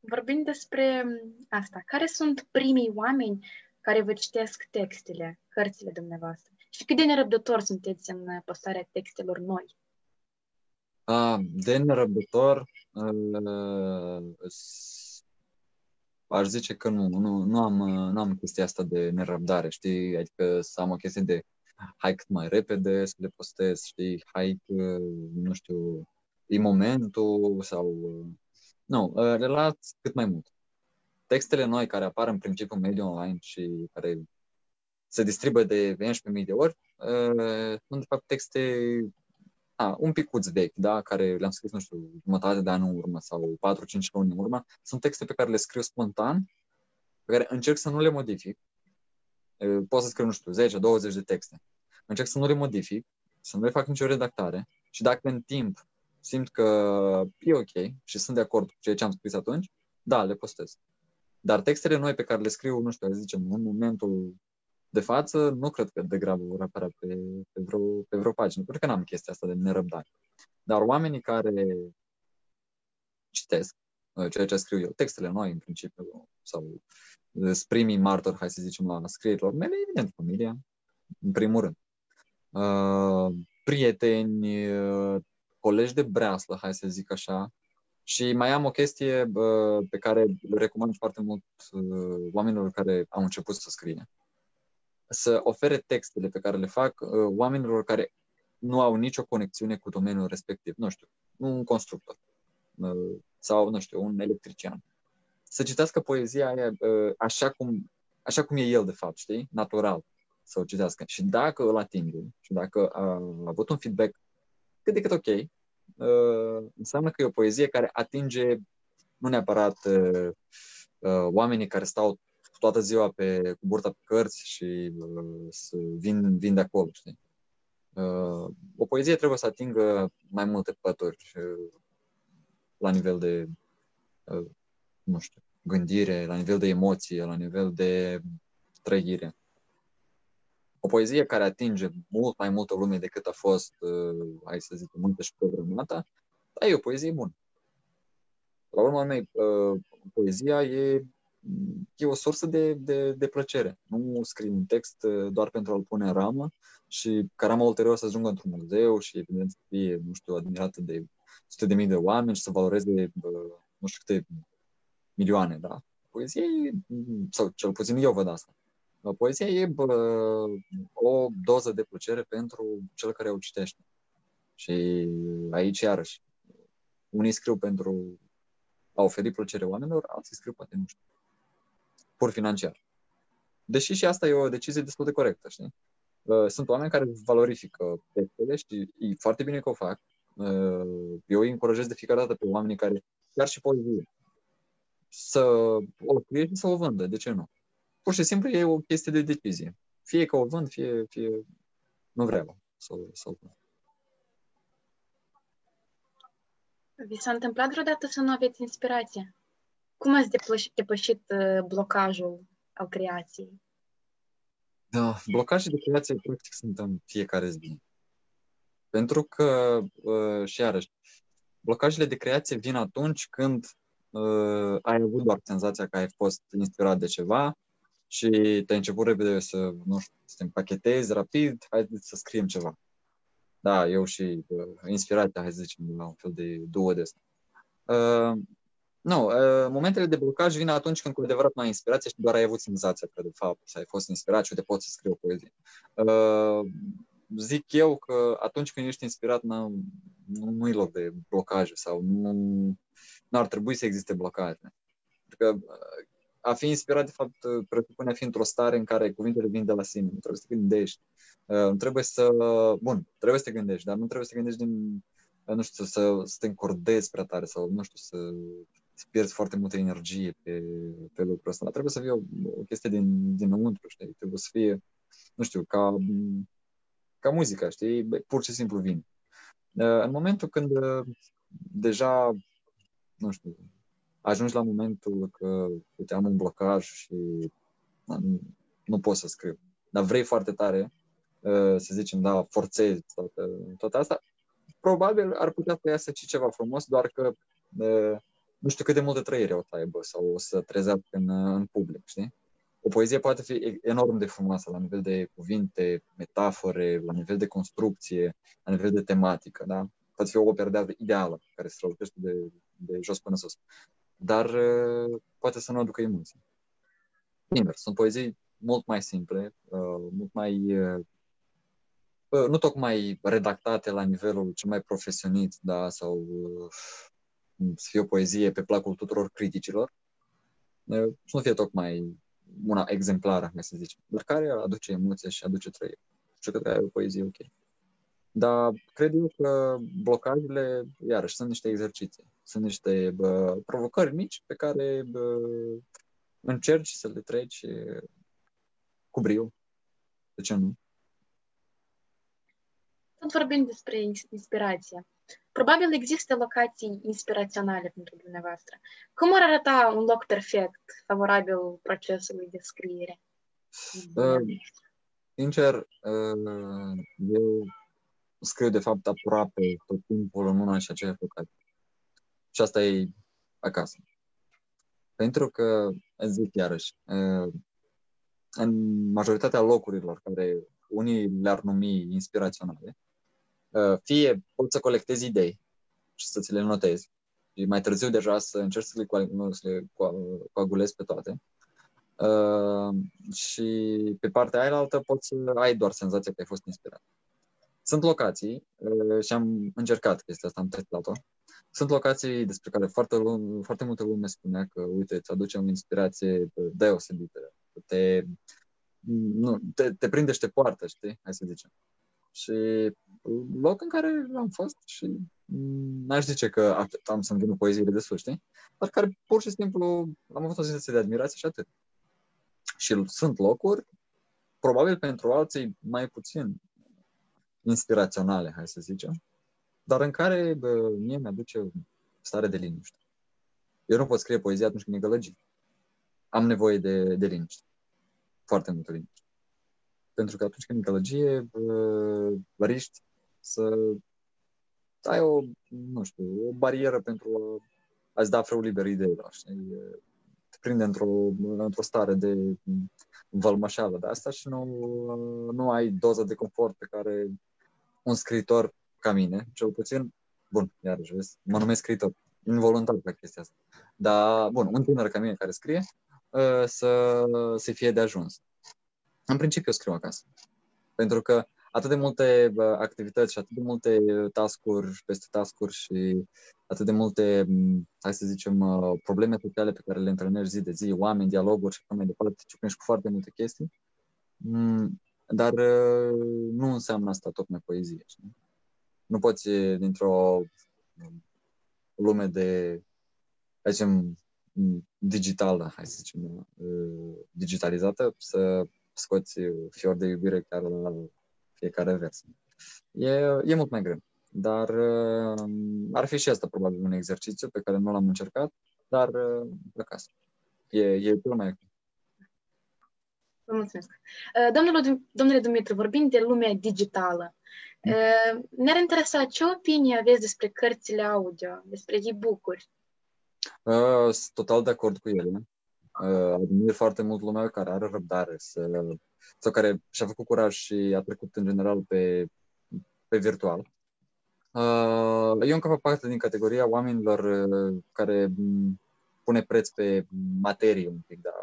Vorbind despre asta, care sunt primii oameni care vă citesc textele, cărțile dumneavoastră? Și cât de nerăbdător sunteți în postarea textelor noi? A, de nerăbdător, uh, aș zice că nu, nu, nu, am, nu am chestia asta de nerăbdare, știi? Adică să am o chestie de hai cât mai repede să le postez, știi? Hai, nu știu, e momentul sau... Nu, le las cât mai mult. Textele noi care apar în principiu în mediul online și care se distribuie de 11.000 de ori, sunt de fapt texte a, un picuț vechi, da, care le-am scris, nu știu, jumătate de an în urmă sau 4-5 luni în urmă, sunt texte pe care le scriu spontan, pe care încerc să nu le modific. Pot să scriu, nu știu, 10-20 de texte. Încerc să nu le modific, să nu le fac nicio redactare și dacă în timp simt că e ok și sunt de acord cu ceea ce am scris atunci, da, le postez. Dar textele noi pe care le scriu, nu știu, zicem, în momentul de față, nu cred că degrabă vor apărea pe, pe, vreo, pe vreo pagină, pentru că n-am chestia asta de nerăbdare. Dar oamenii care citesc uh, ceea ce scriu eu, textele noi, în principiu, sau primii martori, hai să zicem, la scrierilor mele, evident, familia, în primul rând. Uh, prieteni, uh, colegi de breaslă, hai să zic așa, și mai am o chestie uh, pe care le recomand foarte mult uh, oamenilor care au început să scrie să ofere textele pe care le fac uh, oamenilor care nu au nicio conexiune cu domeniul respectiv. Nu știu, un constructor uh, sau, nu știu, un electrician. Să citească poezia aia uh, așa cum, așa cum e el, de fapt, știi? Natural să o citească. Și dacă îl atinge și dacă a avut un feedback cât de cât ok, înseamnă că e o poezie care atinge nu neapărat oamenii care stau toată ziua pe, cu burta pe cărți și uh, să vin, vin de acolo, știi? Uh, o poezie trebuie să atingă mai multe pături uh, la nivel de, uh, nu știu, gândire, la nivel de emoție, la nivel de trăire. O poezie care atinge mult mai multă lume decât a fost, uh, hai să zic, multă și programată, da, e o poezie bună. La urmă, mea, uh, poezia e e o sursă de, de, de plăcere. Nu scrii un text uh, doar pentru a-l pune în ramă și ca rama ulterior să ajungă într-un muzeu și evident să fie, nu știu, admirată de sute de mii de oameni și să valoreze, nu știu câte milioane, da? Poezia e, sau cel puțin eu văd asta. Poezia e bă, o doză de plăcere pentru cel care o citește. Și aici, iarăși, unii scriu pentru a oferi plăcere oamenilor, alții scriu poate, nu știu, pur financiar. Deși și asta e o decizie destul de corectă, știi? Uh, sunt oameni care valorifică textele și e foarte bine că o fac. Uh, eu îi încurajez de fiecare dată pe oamenii care, chiar și poezie, să o scrie și să o vândă. De ce nu? Pur și simplu e o chestie de decizie. Fie că o vând, fie, fie nu vreau să, să o vând. Vi s-a întâmplat vreodată să nu aveți inspirație? Cum ați depășit uh, blocajul al creației? Da, blocaje de creație practic sunt în fiecare zi. Pentru că, uh, și iarăși, blocajele de creație vin atunci când uh, ai avut doar senzația că ai fost inspirat de ceva și te-ai început repede să, nu știu, să te împachetezi rapid, hai să scriem ceva. Da, eu și uh, inspirația, hai să zicem, la un fel de duo de asta. Uh, nu, uh, momentele de blocaj vin atunci când cu adevărat nu ai inspirație și doar ai avut senzația că de fapt ai fost inspirat și de poți să scrii o poezie. Uh, zic eu că atunci când ești inspirat nu, nu e loc de blocaje sau nu, nu ar trebui să existe blocaje. Pentru că uh, a fi inspirat, de fapt, presupune a fi într-o stare în care cuvintele vin de la sine. Nu trebuie să te gândești. Uh, nu trebuie să... Bun, trebuie să te gândești, dar nu trebuie să te gândești din... Uh, nu știu, să, să te încordezi prea tare sau, nu știu, să, să pierzi foarte multă energie pe, pe lucrul ăsta. Dar trebuie să fie o, o chestie din, dinăuntru, știi? Trebuie să fie, nu știu, ca, ca muzica, știi? Pur și simplu vin. Uh, în momentul când deja, nu știu, ajungi la momentul că uite, am un blocaj și nu, nu pot să scriu. Dar vrei foarte tare, uh, să zicem, da, forțezi toată, toată asta, probabil ar putea să iasă și ceva frumos, doar că uh, nu știu cât de multe trăire o să aibă sau o să trezească în, în public, știi? O poezie poate fi enorm de frumoasă la nivel de cuvinte, metafore, la nivel de construcție, la nivel de tematică, da? Poate fi o operă de ideală care se răutește de, de jos până sus dar uh, poate să nu aducă emoții. Invers, sunt poezii mult mai simple, uh, mult mai uh, nu tocmai redactate la nivelul cel mai profesionist, da, sau să fie o poezie pe placul tuturor criticilor, să nu fie tocmai una exemplară, să zicem, dar care aduce emoție și aduce trăire. Și cred că e o poezie ok. Dar cred eu că blocajele, iarăși, sunt niște exerciții, sunt niște bă, provocări mici pe care bă, încerci să le treci cu brio. De ce nu? Tot vorbim despre inspirație. Probabil există locații inspiraționale pentru dumneavoastră. Cum ar arăta un loc perfect, favorabil procesului de scriere? Uh, sincer, uh, eu scriu de fapt aproape tot timpul în una și aceeași locație. Și asta e acasă. Pentru că, zic iarăși, în majoritatea locurilor care unii le-ar numi inspiraționale, fie poți să colectezi idei și să ți le notezi, și mai târziu deja să încerci să le, să le coagulezi pe toate. Uh, și pe partea aia altă poți să ai doar senzația că ai fost inspirat. Sunt locații uh, și am încercat chestia asta, am testat-o. Sunt locații despre care foarte, lume, foarte multă lume spunea că, uite, îți aduce o inspirație deosebită. Te, nu, te, te prinde și te poartă, știi? Hai să zicem. Și loc în care am fost și n-aș zice că am să-mi vină poeziile de sus, știi? Dar care pur și simplu am avut o senzație de admirație și atât. Și sunt locuri, probabil pentru alții mai puțin inspiraționale, hai să zicem, dar în care bă, mie mi-aduce stare de liniște. Eu nu pot scrie poezie atunci când e gălăgit. Am nevoie de, de liniște. Foarte multă liniște. Pentru că atunci când e gălăgie, riști să ai o, nu știu, o barieră pentru a-ți da frâu liber ideilor. Știi? Te prinde într-o, într-o stare de vălmășeală de asta și nu, nu ai doza de confort pe care un scriitor ca mine, cel puțin, bun, iarăși, vezi, mă numesc scriitor, involuntar pe chestia asta. Dar, bun, un tânăr ca mine care scrie, uh, să, să fie de ajuns. În principiu scriu acasă. Pentru că atât de multe activități și atât de multe tascuri peste tascuri și atât de multe, hai să zicem, probleme sociale pe care le întâlnești zi de zi, oameni, dialoguri și așa mai departe, ciupești cu foarte multe chestii. Dar nu înseamnă asta tocmai poezie. Știi? Nu poți dintr-o lume de, hai să zicem, digitală, hai să zicem, digitalizată, să scoți fior de iubire chiar la fiecare vers. E, e mult mai greu. Dar uh, ar fi și asta probabil un exercițiu pe care nu l-am încercat, dar uh, acasă. E, e cel mai Vă mulțumesc. Uh, domnule, domnule Dumitru, vorbind de lumea digitală, uh, ne-ar interesa ce opinie aveți despre cărțile audio, despre e-book-uri? Uh, sunt total de acord cu ele. Admir foarte mult lumea care are răbdare să, sau care și-a făcut curaj și a trecut în general pe, pe virtual. Eu încă fac parte din categoria oamenilor care pune preț pe materie un pic, dar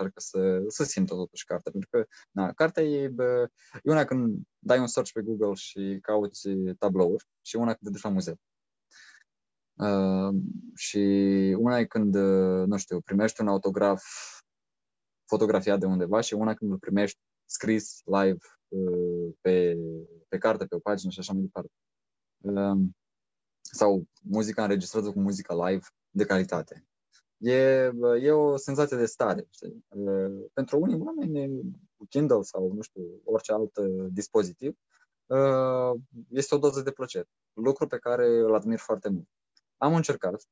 încearcă să, să simtă totuși cartea. Pentru că na, cartea e, bă, e una când dai un search pe Google și cauți tablouri și una când te duci la muzeu. Uh, și una e când, nu știu, primești un autograf fotografiat de undeva și una când îl primești scris live uh, pe, pe carte, pe o pagină și așa mai departe. Uh, sau muzica înregistrată cu muzica live de calitate e, e o senzație de stare. Știi? Pentru unii oameni, Kindle sau, nu știu, orice alt dispozitiv, este o doză de plăcere. Lucru pe care îl admir foarte mult. Am încercat,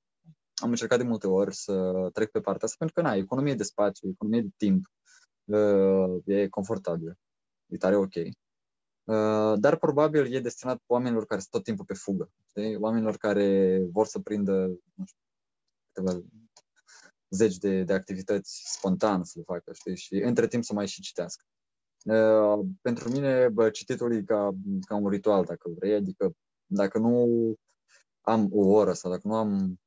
am încercat de multe ori să trec pe partea asta, pentru că, na, economie de spațiu, economie de timp, e confortabil, e tare ok. Dar probabil e destinat oamenilor care sunt tot timpul pe fugă, știi? oamenilor care vor să prindă nu știu, câteva zeci de, de activități spontan să le facă, știi, și între timp să mai și citească. Uh, pentru mine, bă, cititul e ca, ca un ritual, dacă vrei, adică dacă nu am o oră sau dacă nu am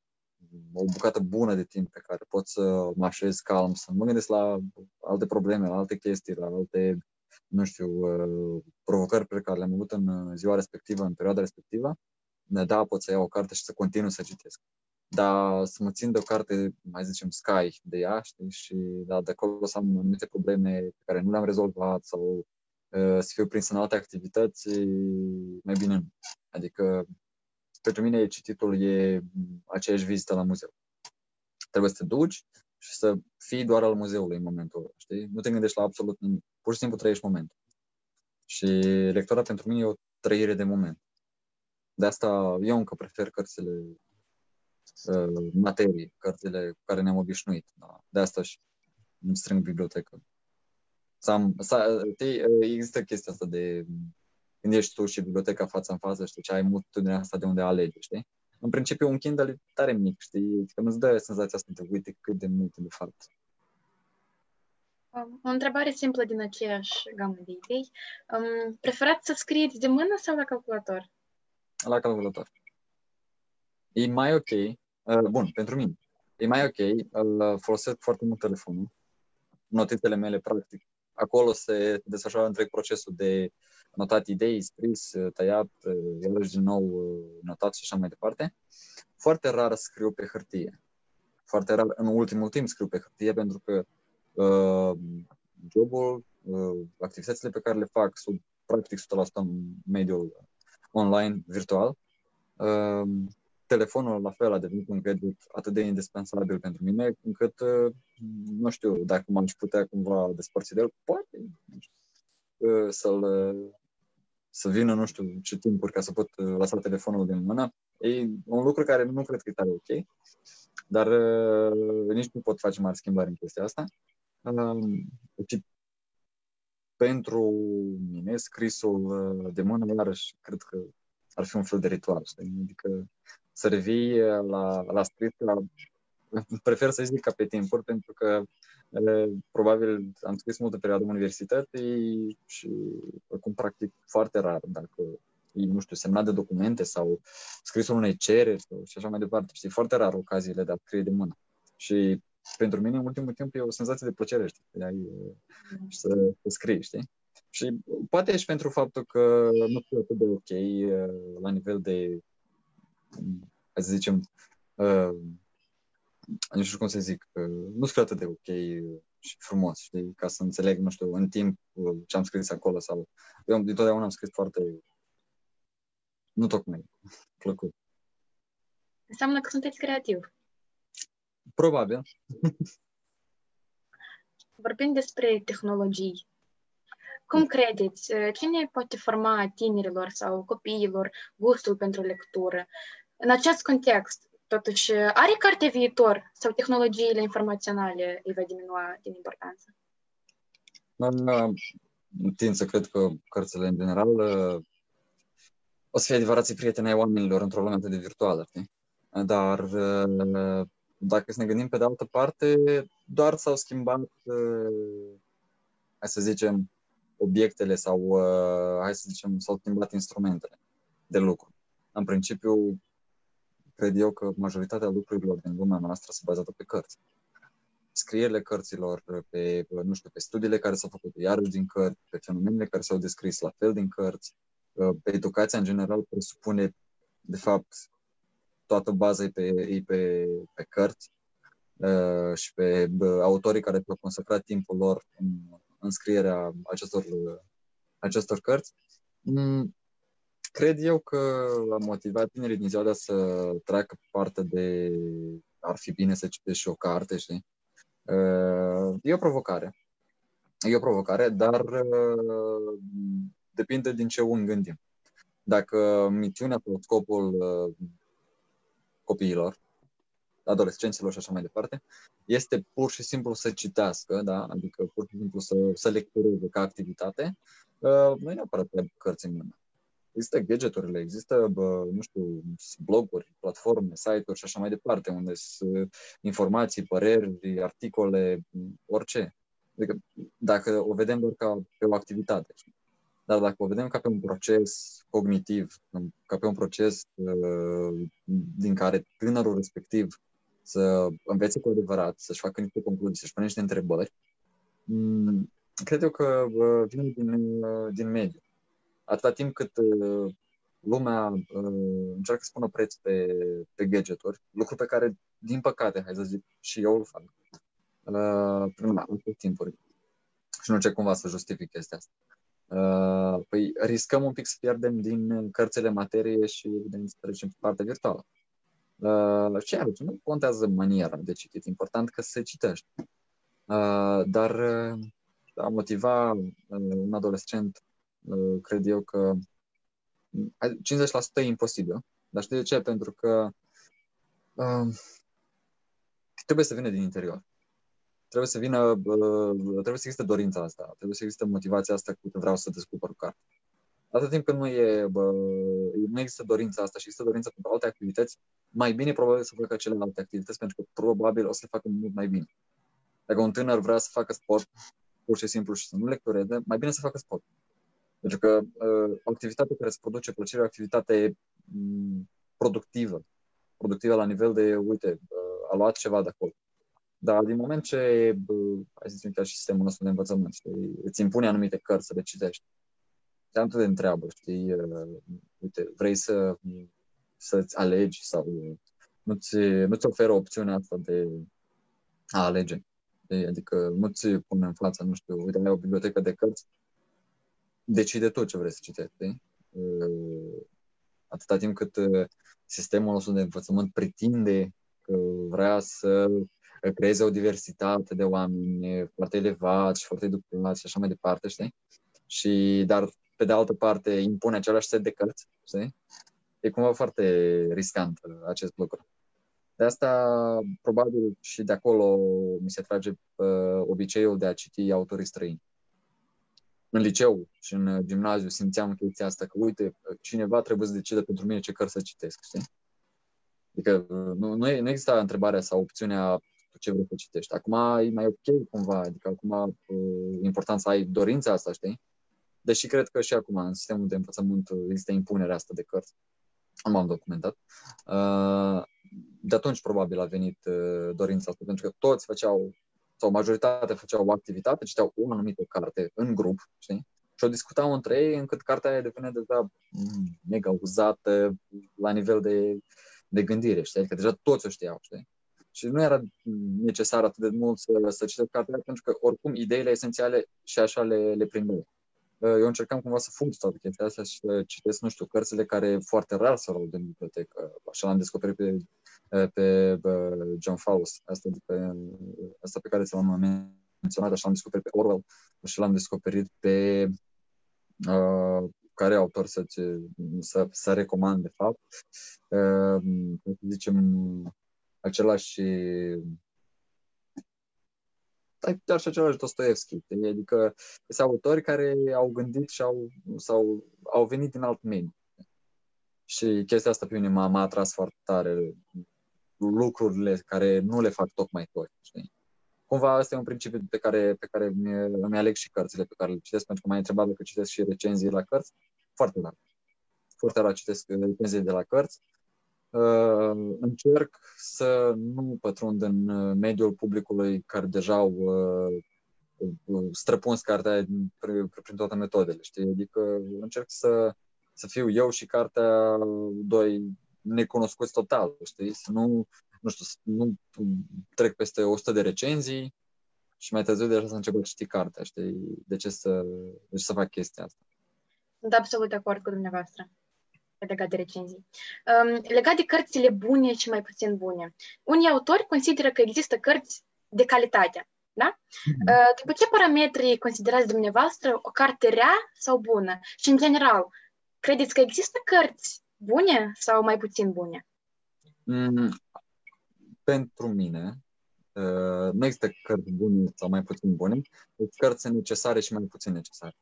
o bucată bună de timp pe care pot să mă așez calm, să mă gândesc la alte probleme, la alte chestii, la alte, nu știu, uh, provocări pe care le-am avut în ziua respectivă, în perioada respectivă, da, pot să iau o carte și să continu să citesc dar să mă țin de o carte, mai zicem, Sky de ea, știi, și da, de acolo să am anumite probleme pe care nu le-am rezolvat sau uh, să fiu prins în alte activități, mai bine nu. Adică, pentru mine cititul e aceeași vizită la muzeu. Trebuie să te duci și să fii doar al muzeului în momentul ăla, știi? Nu te gândești la absolut nimic. Pur și simplu trăiești momentul. Și lectura pentru mine e o trăire de moment. De asta eu încă prefer cărțile uh, materii, cărțile cu care ne-am obișnuit. Da. De asta și îmi strâng bibliotecă. Am, să, există chestia asta de când ești tu și biblioteca față în față, știi, ce ai multitudinea asta de unde alegi, știi? În principiu, un Kindle e tare mic, știi? Că îți dă senzația asta de uite cât de multe, de fapt. O întrebare simplă din aceeași gamă de idei. Um, preferați să scrieți de mână sau la calculator? La calculator. E mai ok Uh, bun, pentru mine. E mai ok, îl folosesc foarte mult telefonul. Notițele mele, practic, acolo se desfășoară întreg procesul de notat idei, scris, tăiat, iarăși din nou notat și așa mai departe. Foarte rar scriu pe hârtie. Foarte rar, în ultimul timp scriu pe hârtie pentru că uh, jobul, uh, activitățile pe care le fac sunt practic 100% în mediul online, virtual. Uh, telefonul la fel a devenit un gadget atât de indispensabil pentru mine, încât uh, nu știu dacă m-aș putea cumva despărți de el, poate uh, să-l să vină nu știu ce timpuri ca să pot uh, lăsa telefonul din mână. E un lucru care nu cred că e tare ok, dar nici nu pot face mari schimbări în chestia asta. Deci, pentru mine, scrisul de mână, iarăși, cred că ar fi un fel de ritual, știi? Adică să revii uh, la, la scris, la, prefer să zic ca pe timpuri, pentru că probabil am scris multă perioadă în universitate și acum practic foarte rar dacă e, nu știu, semnat de documente sau scrisul unei cereri sau, și așa mai departe. Știi, foarte rar ocaziile de a scrie de mână. Și pentru mine, în ultimul timp, e o senzație de plăcere, știi, de ai, și să, să scrii, știi? Și poate și pentru faptul că nu fiu atât de ok uh, la nivel de, hai să zicem, uh, nu știu cum să zic, uh, nu fiu atât de ok și frumos, știi, ca să înțeleg, nu știu, în timp uh, ce am scris acolo sau... Eu întotdeauna am scris foarte... Nu tocmai plăcut. Înseamnă că sunteți creativ. Probabil. Vorbim despre tehnologii. Cum credeți, uh, cine poate forma tinerilor sau copiilor gustul pentru lectură? În acest context, totuși, are carte viitor sau tehnologiile informaționale îi va diminua din importanță? Tind să cred că cărțile, în general, uh, o să fie adevărații prieteni ai oamenilor într-o lume atât de virtuală, știi? Dar uh, dacă să ne gândim pe de altă parte, doar s-au schimbat, hai să zicem, obiectele sau, uh, hai să zicem, s-au schimbat instrumentele de lucru. În principiu, cred eu că majoritatea lucrurilor din lumea noastră se bazează pe cărți. Scrierile cărților, pe, nu știu, pe studiile care s-au făcut iarăși din cărți, pe fenomenele care s-au descris la fel din cărți, uh, pe educația în general presupune, de fapt, toată baza e pe, e pe, pe cărți uh, și pe autorii care au consacrat timpul lor în în scrierea acestor, acestor cărți. Mm, cred eu că a motivat tinerii din ziua de să treacă parte de ar fi bine să citești și o carte, știi? Uh, e o provocare. E o provocare, dar uh, depinde din ce un gândim. Dacă misiunea sau scopul uh, copiilor adolescenților și așa mai departe, este pur și simplu să citească, da? adică pur și simplu să, să lectureze ca activitate, uh, nu e neapărat pe cărți în mână. Există gadgeturile, există, bă, nu știu, bloguri, platforme, site-uri și așa mai departe, unde sunt informații, păreri, articole, orice. Adică dacă o vedem doar ca pe o activitate, dar dacă o vedem ca pe un proces cognitiv, ca pe un proces uh, din care tânărul respectiv să învețe cu adevărat, să-și facă niște concluzii, să-și pună niște întrebări, mm, cred eu că vine din, din mediu. Atâta timp cât uh, lumea uh, încearcă să pună preț pe, pe gadgeturi, lucru pe care, din păcate, hai să zic, și eu îl fac, uh, prin alte timpuri. Și nu ce cumva să justific chestia asta. Păi riscăm un pic să pierdem din cărțile materie și evident să trecem pe partea virtuală. Uh, ce are? Nu contează maniera de citit, important că se citește. Uh, dar uh, a motiva uh, un adolescent, uh, cred eu că 50% e imposibil. Dar știi de ce? Pentru că uh, trebuie să vină din interior. Trebuie să vină, uh, trebuie să existe dorința asta, trebuie să existe motivația asta cu vreau să descoper o carte. Atât timp când nu, e, bă, nu există dorința asta și există dorința pentru alte activități, mai bine probabil să facă celelalte activități, pentru că probabil o să le facă mult mai bine. Dacă un tânăr vrea să facă sport, pur și simplu, și să nu lectureze, mai bine să facă sport. Pentru că uh, o activitate care îți produce plăcere, o activitate um, productivă, productivă la nivel de, uite, uh, a luat ceva de acolo. Dar din moment ce, uh, hai să zicem, și sistemul nostru de învățământ, știi, îți impune anumite cărți să le citești, te-am de întreabă, știi, uh, uite, vrei să să-ți alegi sau nu-ți, nu-ți oferă opțiunea asta de a alege. De, adică nu-ți pune în față, nu știu, uite, ai o bibliotecă de cărți, decide tu ce vrei să citești. De? Atâta timp cât uh, sistemul nostru de învățământ pretinde că vrea să creeze o diversitate de oameni foarte elevați și foarte educați și așa mai departe, știi? Și, dar, pe de altă parte, impune același set de cărți, știi? e cumva foarte riscant uh, acest lucru. De asta, probabil, și de acolo mi se trage uh, obiceiul de a citi autorii străini. În liceu și în gimnaziu simțeam chestia asta, că uite, cineva trebuie să decide pentru mine ce cărți să citesc, știi? Adică uh, nu, nu, e, nu există întrebarea sau opțiunea ce vrei să citești. Acum e mai ok cumva, adică acum uh, e important să ai dorința asta, știi? Deși cred că și acum în sistemul de învățământ există impunerea asta de cărți nu m-am documentat. Uh, de atunci probabil a venit uh, dorința asta, pentru că toți făceau, sau majoritatea făceau o activitate, citeau o anumită carte în grup, știi? Și o discutau între ei încât cartea aia devine deja mm, mega uzată la nivel de, de gândire, știi? Adică deja toți o știau, știi? Și nu era necesar atât de mult să, să citesc cartea pentru că oricum ideile esențiale și așa le, le prindeau. Eu încercam cumva să fug toată chestia asta și să citesc, nu știu, cărțile care foarte rar să rog din bibliotecă. Așa l-am descoperit pe, pe John Faust, asta, de pe, asta pe care ți-l-am menționat, așa l-am descoperit pe Orwell și l-am descoperit pe uh, care autor să, să, să recomand, de fapt. Uh, să zicem, același chiar și același Dostoevski. Adică sunt autori care au gândit și au, sau au venit din alt mediu. Și chestia asta pe mine m-a, m-a atras foarte tare lucrurile care nu le fac tocmai toți. Știi? Cumva asta e un principiu pe care, pe care îmi aleg și cărțile pe care le citesc, pentru că m-ai întrebat dacă citesc și recenzii la cărți. Foarte rar. Foarte rar citesc recenzii de la cărți Uh, încerc să nu pătrund în uh, mediul publicului care deja au uh, străpuns cartea prin, prin toate metodele, știi? Adică încerc să, să fiu eu și cartea doi necunoscuți total, știi? Să nu, nu știu, să nu trec peste 100 de recenzii și mai târziu deja să încep să citi cartea, știi? De ce să, de ce să fac chestia asta? Sunt absolut de acord cu dumneavoastră legat de recenzii. Um, legat de cărțile bune și mai puțin bune. Unii autori consideră că există cărți de calitate. Da? Mm-hmm. Uh, după ce parametri considerați dumneavoastră o carte rea sau bună? Și, în general, credeți că există cărți bune sau mai puțin bune? Mm, pentru mine, uh, nu există cărți bune sau mai puțin bune, sunt cărți necesare și mai puțin necesare.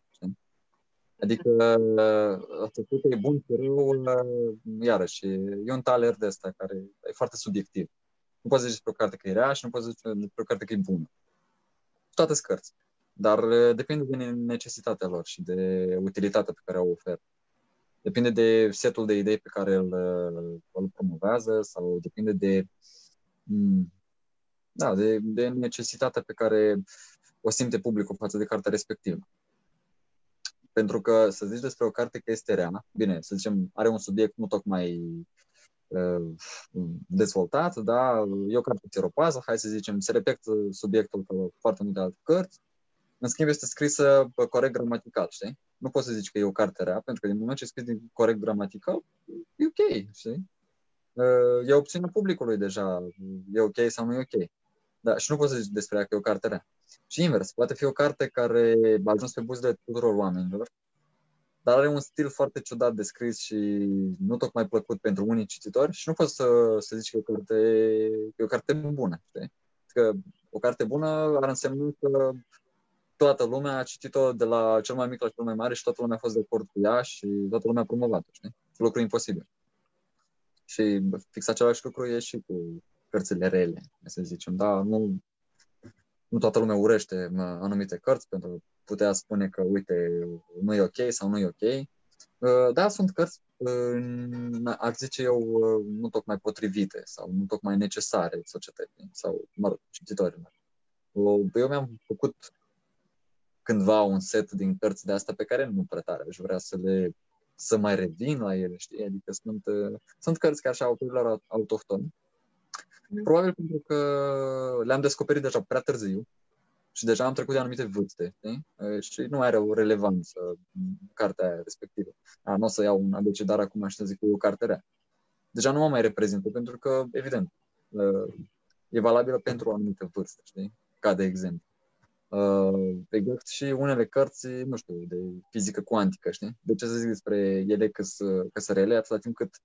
Adică să că e bun și rău, iarăși, e un taler de ăsta care e foarte subiectiv. Nu poți zice despre o carte că e rea și nu poți zice despre o carte că e bună. Toate sunt cărți. Dar depinde de necesitatea lor și de utilitatea pe care o oferă. Depinde de setul de idei pe care îl, îl promovează sau depinde de, da, de, de necesitatea pe care o simte publicul față de cartea respectivă. Pentru că să zici despre o carte că este rea, bine, să zicem, are un subiect nu tocmai uh, dezvoltat, da, e o carte țiropază, hai să zicem, se repetă subiectul ca foarte multe alte cărți, în schimb este scrisă corect gramatical, știi? Nu poți să zici că e o carte rea, pentru că din moment ce e scris din corect gramatical, e ok, știi? Uh, e opțiunea publicului deja, e ok sau nu e ok. Da, și nu poți să zici despre ea că e o carte rea. Și invers, poate fi o carte care a ajuns pe buzele tuturor oamenilor, dar are un stil foarte ciudat de scris și nu tocmai plăcut pentru unii cititori și nu poți să, să zici că e o carte, e o carte bună. Știi? Că o carte bună ar însemna că toată lumea a citit-o de la cel mai mic la cel mai mare și toată lumea a fost de acord cu ea și toată lumea a promovat-o, știi? Lucru imposibil. Și fix același lucru e și cu cărțile rele, să zicem. Da, nu, nu toată lumea urește anumite cărți pentru putea spune că, uite, nu e ok sau nu e ok. Uh, da, sunt cărți, aș zice eu, uh, nu tocmai potrivite sau nu tocmai necesare societății sau, mă rog, cititorilor. Uh, eu mi-am făcut cândva un set din cărți de astea pe care nu prea tare aș vrea să le să mai revin la ele, știi? Adică sunt, sunt cărți ca așa autorilor autohtoni Probabil pentru că le-am descoperit deja prea târziu și deja am trecut de anumite vârste știi? și nu are o relevanță cartea aia respectivă. A, nu o să iau un abecedar acum și să zic că e o carte rea. Deja nu mă mai reprezintă pentru că, evident, e valabilă pentru o anumită vârstă, știi? Ca de exemplu. Uh, exact și unele cărți, nu știu, de fizică cuantică, știi? De ce să zic despre ele că sunt rele, atâta timp cât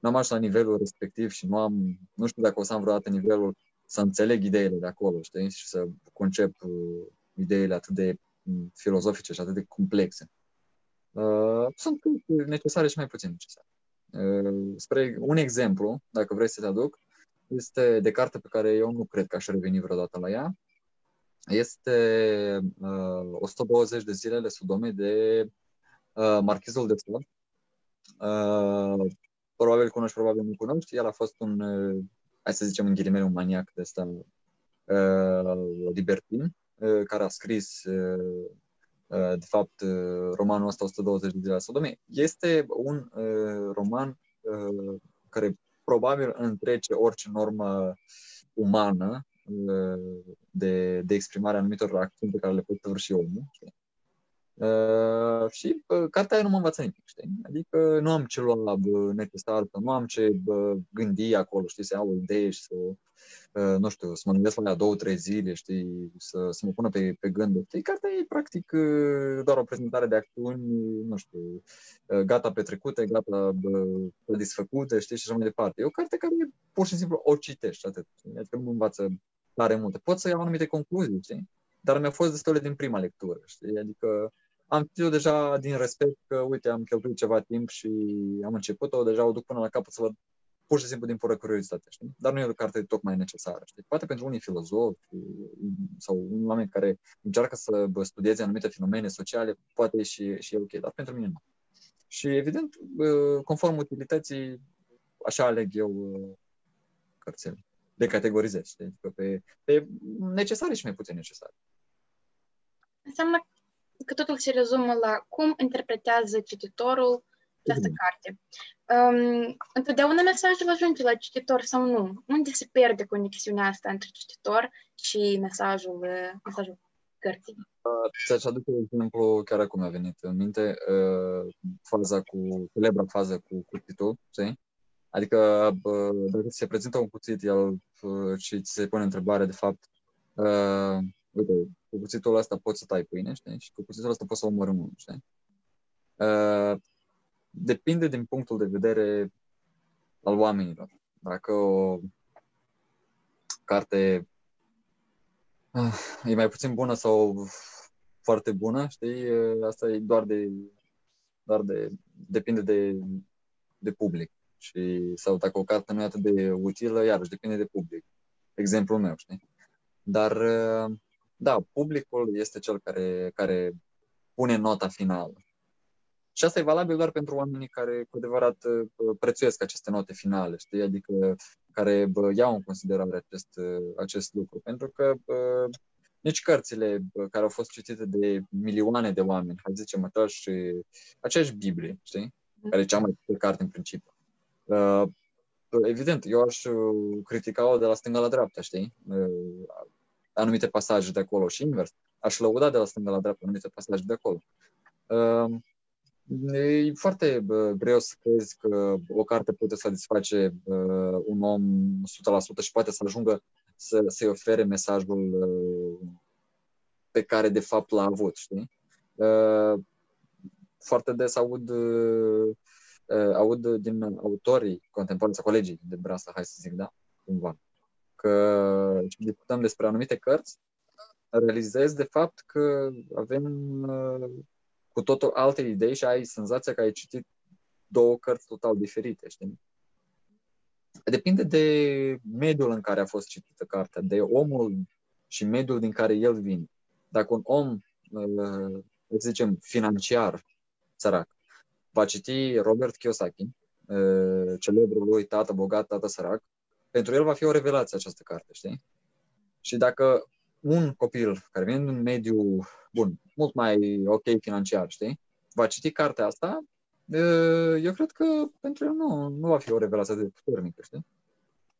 n-am ajuns la nivelul respectiv și nu am, nu știu dacă o să am vreodată nivelul să înțeleg ideile de acolo, știi, și să concep uh, ideile atât de mm, filozofice și atât de complexe. Uh, sunt necesare și mai puțin necesare. Uh, spre un exemplu, dacă vrei să te aduc, este de carte pe care eu nu cred că aș reveni vreodată la ea. Este uh, 120 de zilele Sodome de uh, Marchizul de Sade. Uh, probabil cunoști, probabil nu cunoști. El a fost un, uh, hai să zicem în ghilimele, un maniac de ăsta uh, libertin, uh, care a scris uh, de fapt, romanul ăsta 120 de zile la Sodomie, este un roman care probabil întrece orice normă umană de, de exprimare a anumitor acțiuni pe care le poate și omul. Știi? Uh, și uh, cartea aia nu mă învață nimic, știi? Adică nu am ce lua bă, necesar, nu am ce bă, gândi acolo, știi, să iau o idee și să, uh, nu știu, să mă gândesc la ea două, trei zile, știi, să, să mă pună pe, pe gânduri. Știi, cartea e practic uh, doar o prezentare de acțiuni, nu știu, uh, gata petrecute, gata bă, disfăcute, știi, și așa mai departe. E o carte care pur și simplu o citești, atât. Adică nu mă învață tare multe. Pot să iau anumite concluzii, știi? Dar mi-a fost destul din prima lectură, știi? Adică am citit deja din respect că, uite, am cheltuit ceva timp și am început-o, deja o duc până la capăt să văd pur și simplu din pură curiozitate, știi? Dar nu e o carte tocmai necesară, știi? Poate pentru unii filozofi sau unii oameni care încearcă să studieze anumite fenomene sociale, poate și, și e ok, dar pentru mine nu. Și, evident, conform utilității, așa aleg eu cărțile. De categorizez, știi? Adică pe, pe necesare și mai puțin necesare. Înseamnă că totul se rezumă la cum interpretează cititorul această carte. Um, întotdeauna mesajul ajunge la cititor sau nu? Unde se pierde conexiunea asta între cititor și mesajul, mesajul cărții? Uh, ți-aș aduce un exemplu, chiar acum a venit în minte, uh, faza cu, celebra fază cu cuțitul, știi? Adică uh, dacă se prezintă un cuțit el, uh, și ți se pune întrebare, de fapt, uh, uite, cu cuțitul ăsta poți să tai pâine, știi? Și cu cuțitul ăsta poți să omori unul, știi? Uh, depinde din punctul de vedere al oamenilor. Dacă o carte uh, e mai puțin bună sau foarte bună, știi? Uh, asta e doar de, doar de, depinde de, de public. Și, sau dacă o carte nu e atât de utilă, iarăși depinde de public. Exemplul meu, știi? Dar uh, da, publicul este cel care, care pune nota finală. Și asta e valabil doar pentru oamenii care cu adevărat uh, prețuiesc aceste note finale, știi? Adică care bă, iau în considerare acest, uh, acest lucru. Pentru că bă, nici cărțile bă, care au fost citite de milioane de oameni, hai zicem așa, și aceeași Biblie, știi? Care e cea mai carte în principiu. Uh, evident, eu aș critica-o de la stânga la dreapta, știi? Anumite pasaje de acolo și invers. Aș lăuda de la stânga la dreapta anumite pasaje de acolo. Uh, e foarte greu să crezi că o carte poate satisface uh, un om 100% și poate să ajungă să, să-i ofere mesajul uh, pe care de fapt l-a avut, știi? Foarte des aud, aud din autorii contemporani sau colegii de brasa, hai să zic, da? Cumva că discutăm despre anumite cărți, realizezi de fapt că avem uh, cu totul alte idei și ai senzația că ai citit două cărți total diferite, știi? Depinde de mediul în care a fost citită cartea, de omul și mediul din care el vine. Dacă un om, uh, să zicem, financiar, sărac, va citi Robert Kiyosaki, uh, celebrul lui Tată bogat, tată sărac, pentru el va fi o revelație această carte, știi? Și dacă un copil care vine din un mediu bun, mult mai ok financiar, știi, va citi cartea asta, eu cred că pentru el nu, nu va fi o revelație de puternică, știi?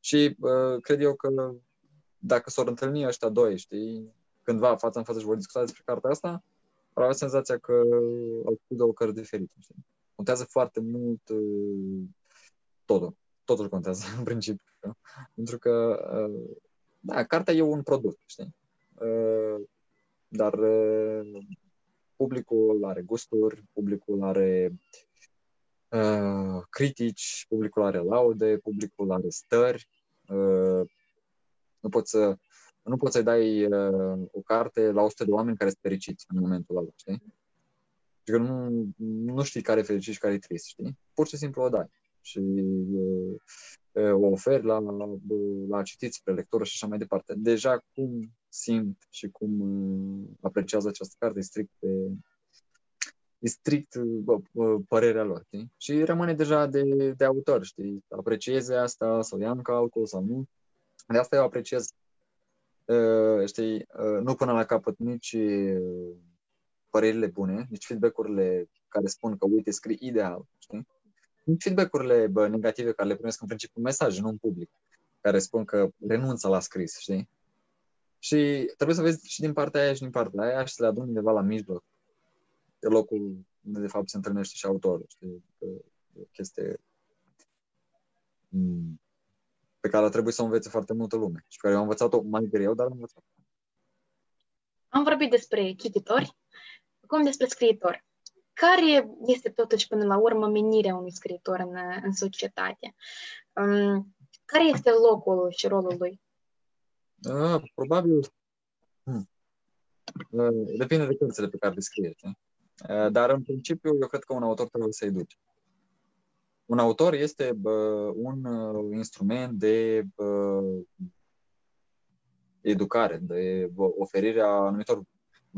Și cred eu că dacă s-or întâlni ăștia doi, știi, cândva față în față și vor discuta despre cartea asta, ar avea senzația că au citit două cărți diferite, știi? Contează foarte mult totul totul contează în principiu. Pentru că, uh, da, cartea e un produs, știi? Uh, dar uh, publicul are gusturi, publicul are critici, publicul are laude, publicul are stări. Nu poți să nu poți să-i dai o carte la 100 de oameni care sunt fericiți în momentul ăla, știi? Și că nu, nu știi care e fericit și care e trist, știi? Pur și simplu o dai și o oferi la, la, la citiți pe lectură și așa mai departe. Deja cum simt și cum apreciază această carte e strict pe, e strict bă, părerea lor, știi? Și rămâne deja de, de autor, știi? Aprecieze asta sau ia în calcul sau nu. De asta eu apreciez, uh, știi, uh, nu până la capăt nici părerile bune, nici feedback-urile care spun că, uite, scrii ideal, știi? Nici feedback-urile bă, negative care le primesc în principiu mesaje, nu în public, care spun că renunță la scris, știi? Și trebuie să vezi și din partea aia și din partea aia și să le adun undeva la mijloc. E locul unde, de fapt, se întâlnește și autorul, știi? o chestie mm, pe care trebuie să o învețe foarte multă lume și pe care eu am învățat-o mai greu, dar am învățat. Am vorbit despre cititori, acum despre scriitori. Care este totuși până la urmă menirea unui scriitor în, în societate? Um, care este locul și rolul lui? Uh, probabil hmm. uh, depinde de cărțile pe care le scrie. Uh, dar în principiu eu cred că un autor trebuie să educe. Un autor este bă, un uh, instrument de bă, educare, de bă, oferirea anumitor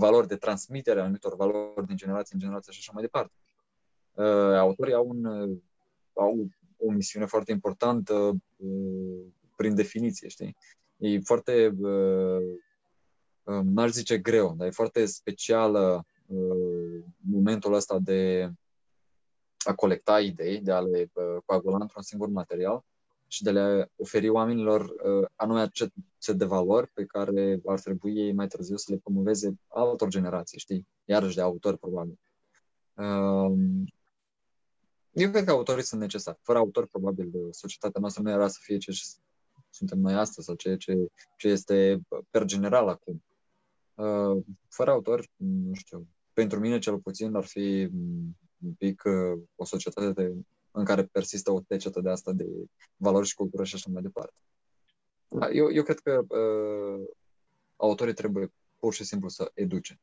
valori, de transmitere a anumitor valori din generație în generație și așa mai departe. Uh, autorii au, un, uh, au o misiune foarte importantă uh, prin definiție, știi? E foarte, uh, uh, n-aș zice greu, dar e foarte specială uh, momentul ăsta de a colecta idei, de a le uh, coagula într-un singur material și de a le oferi oamenilor uh, anume acest set de valori pe care ar trebui ei mai târziu să le promoveze altor generații, știi? Iarăși de autori, probabil. Uh, eu cred că autorii sunt necesari. Fără autori, probabil, societatea noastră nu era să fie ce suntem noi astăzi sau ce, ce, ce este per general acum. Uh, fără autori, nu știu, pentru mine cel puțin ar fi un pic uh, o societate de, în care persistă o tecetă de asta de valori și cultură și așa mai departe. Da, eu, eu cred că uh, autorii trebuie pur și simplu să educe.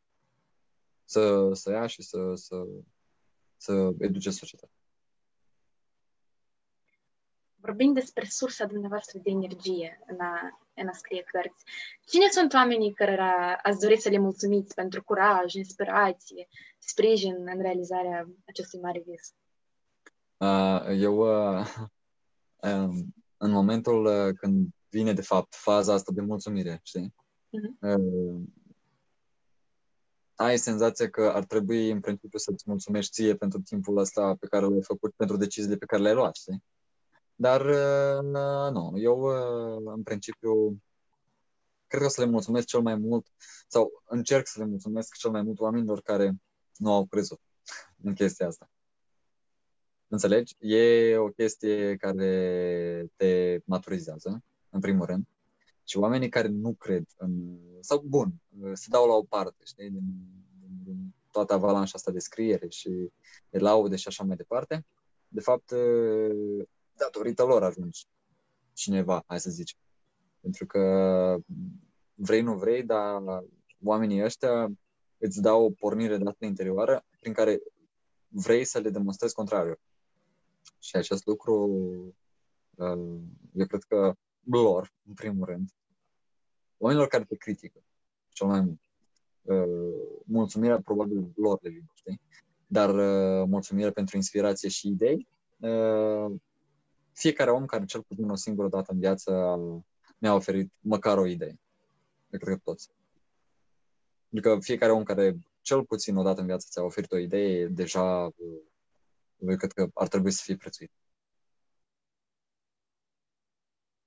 Să, să ia și să, să, să educe societatea. Vorbim despre sursa dumneavoastră de energie în a, în a scrie cărți. Cine sunt oamenii care ați dori să le mulțumiți pentru curaj, inspirație, sprijin în realizarea acestui mare vis? Uh, eu, uh, um, în momentul uh, când vine, de fapt, faza asta de mulțumire, știi? Uh-huh. Uh, ai senzația că ar trebui, în principiu, să-ți mulțumești ție pentru timpul ăsta pe care l-ai făcut, pentru deciziile pe care le-ai luat, știi? Dar uh, nu, eu uh, în principiu cred că o să le mulțumesc cel mai mult sau încerc să le mulțumesc cel mai mult oamenilor care nu au crezut în chestia asta. Înțelegi? E o chestie care te maturizează, în primul rând, și oamenii care nu cred în... sau bun, se dau la o parte, știi, din, din, din toată avalanșa asta de scriere și de laude și așa mai departe, de fapt datorită lor ajungi cineva, hai să zicem. Pentru că vrei, nu vrei, dar oamenii ăștia îți dau o pornire de asta interioară prin care vrei să le demonstrezi contrariul. Și acest lucru, uh, eu cred că lor, în primul rând, oamenilor care te critică cel mai mult, uh, mulțumirea probabil lor le vine, știi? Dar uh, mulțumirea pentru inspirație și idei, fiecare om care cel puțin o singură dată în viață mi-a oferit măcar o idee. Eu cred că toți. Adică fiecare om care cel puțin o dată în viață ți-a oferit o idee, deja eu cred că ar trebui să fie prețuit.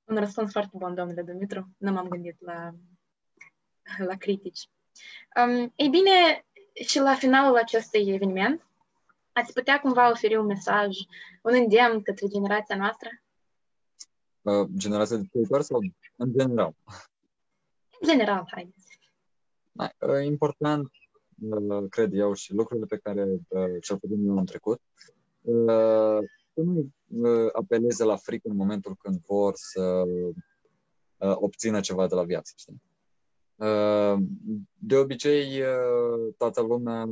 Un răspuns foarte bun, domnule Dumitru. Nu m-am gândit la, la critici. Um, ei bine, și la finalul acestui eveniment, ați putea cumva oferi un mesaj, un îndemn către generația noastră? Uh, generația de viitor sau în general? În general, haideți. Uh, important, uh, cred eu, și lucrurile pe care uh, cel puțin eu am trecut, uh, să nu uh, apeleze la frică în momentul când vor să uh, obțină ceva de la viață, știi? Uh, de obicei, uh, toată lumea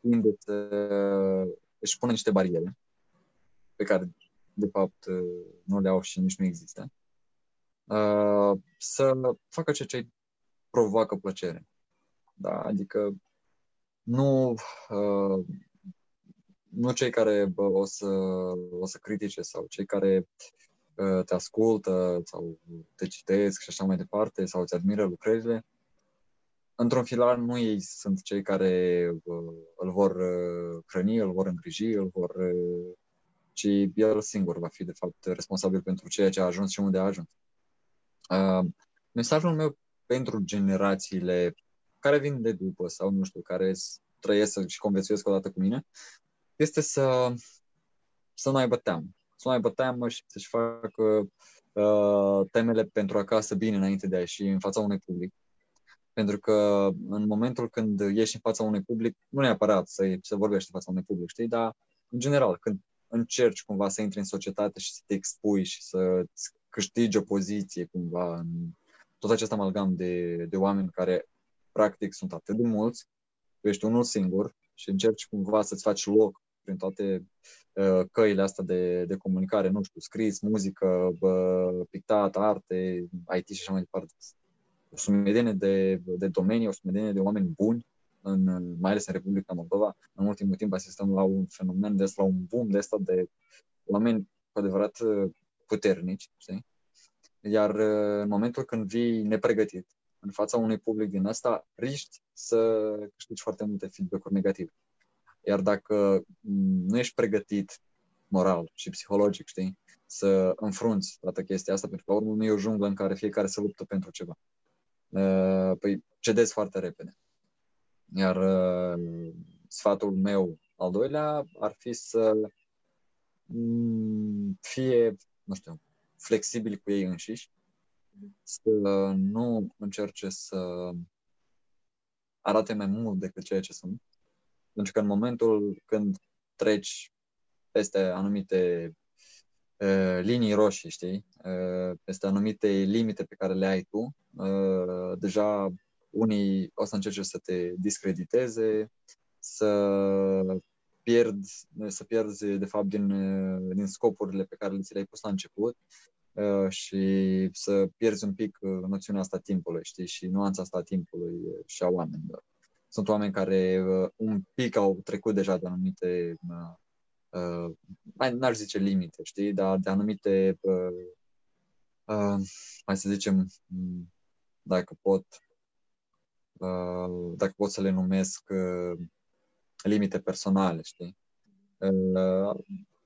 tinde să își pună niște bariere pe care, de fapt, nu le au și nici nu există. Uh, să facă ceea ce îi provoacă plăcere. Da? Adică nu, uh, nu cei care bă, o, să, o să critique sau cei care uh, te ascultă sau te citesc și așa mai departe sau îți admiră lucrările, într-un final nu ei sunt cei care uh, îl vor uh, hrăni, îl vor îngriji, îl vor uh, ci el singur va fi, de fapt, responsabil pentru ceea ce a ajuns și unde a ajuns. Uh, mesajul meu pentru generațiile care vin de după sau, nu știu, care trăiesc și conviețuiesc odată cu mine, este să, să nu aibă teamă. Să nu aibă teamă și să-și facă uh, temele pentru acasă bine înainte de a ieși în fața unui public. Pentru că în momentul când ieși în fața unui public, nu neapărat să, să vorbești în fața unui public, știi, dar în general, când încerci cumva să intri în societate și să te expui și să câștigi o poziție cumva în tot acest amalgam de, de oameni care practic sunt atât de mulți, tu ești unul singur și încerci cumva să-ți faci loc prin toate uh, căile astea de, de comunicare, nu știu, scris, muzică, uh, pictat, arte, IT și așa mai departe. O sumedenie de, de domenii, o sumedenie de oameni buni în, mai ales în Republica Moldova, în ultimul timp asistăm la un fenomen de la un boom de asta de oameni cu adevărat uh, puternici, știi? Iar uh, în momentul când vii nepregătit în fața unui public din asta, riști să câștigi foarte multe feedback-uri negative. Iar dacă mm, nu ești pregătit moral și psihologic, știi, să înfrunți toată chestia asta, pentru că urmă nu e o junglă în care fiecare se luptă pentru ceva. Uh, păi cedezi foarte repede. Iar uh, sfatul meu al doilea ar fi să mm, fie, nu știu, flexibili cu ei înșiși, să nu încerce să arate mai mult decât ceea ce sunt. Pentru că în momentul când treci peste anumite uh, linii roșii, știi, uh, peste anumite limite pe care le ai tu, uh, deja unii o să încerce să te discrediteze, să pierd, să pierzi de fapt din, din scopurile pe care ți le-ai pus la început uh, și să pierzi un pic uh, noțiunea asta timpului, știi, și nuanța asta timpului și a oamenilor. Sunt oameni care uh, un pic au trecut deja de anumite, n-aș zice limite, știi, dar de anumite, hai să zicem, dacă pot Uh, dacă pot să le numesc uh, limite personale, știi?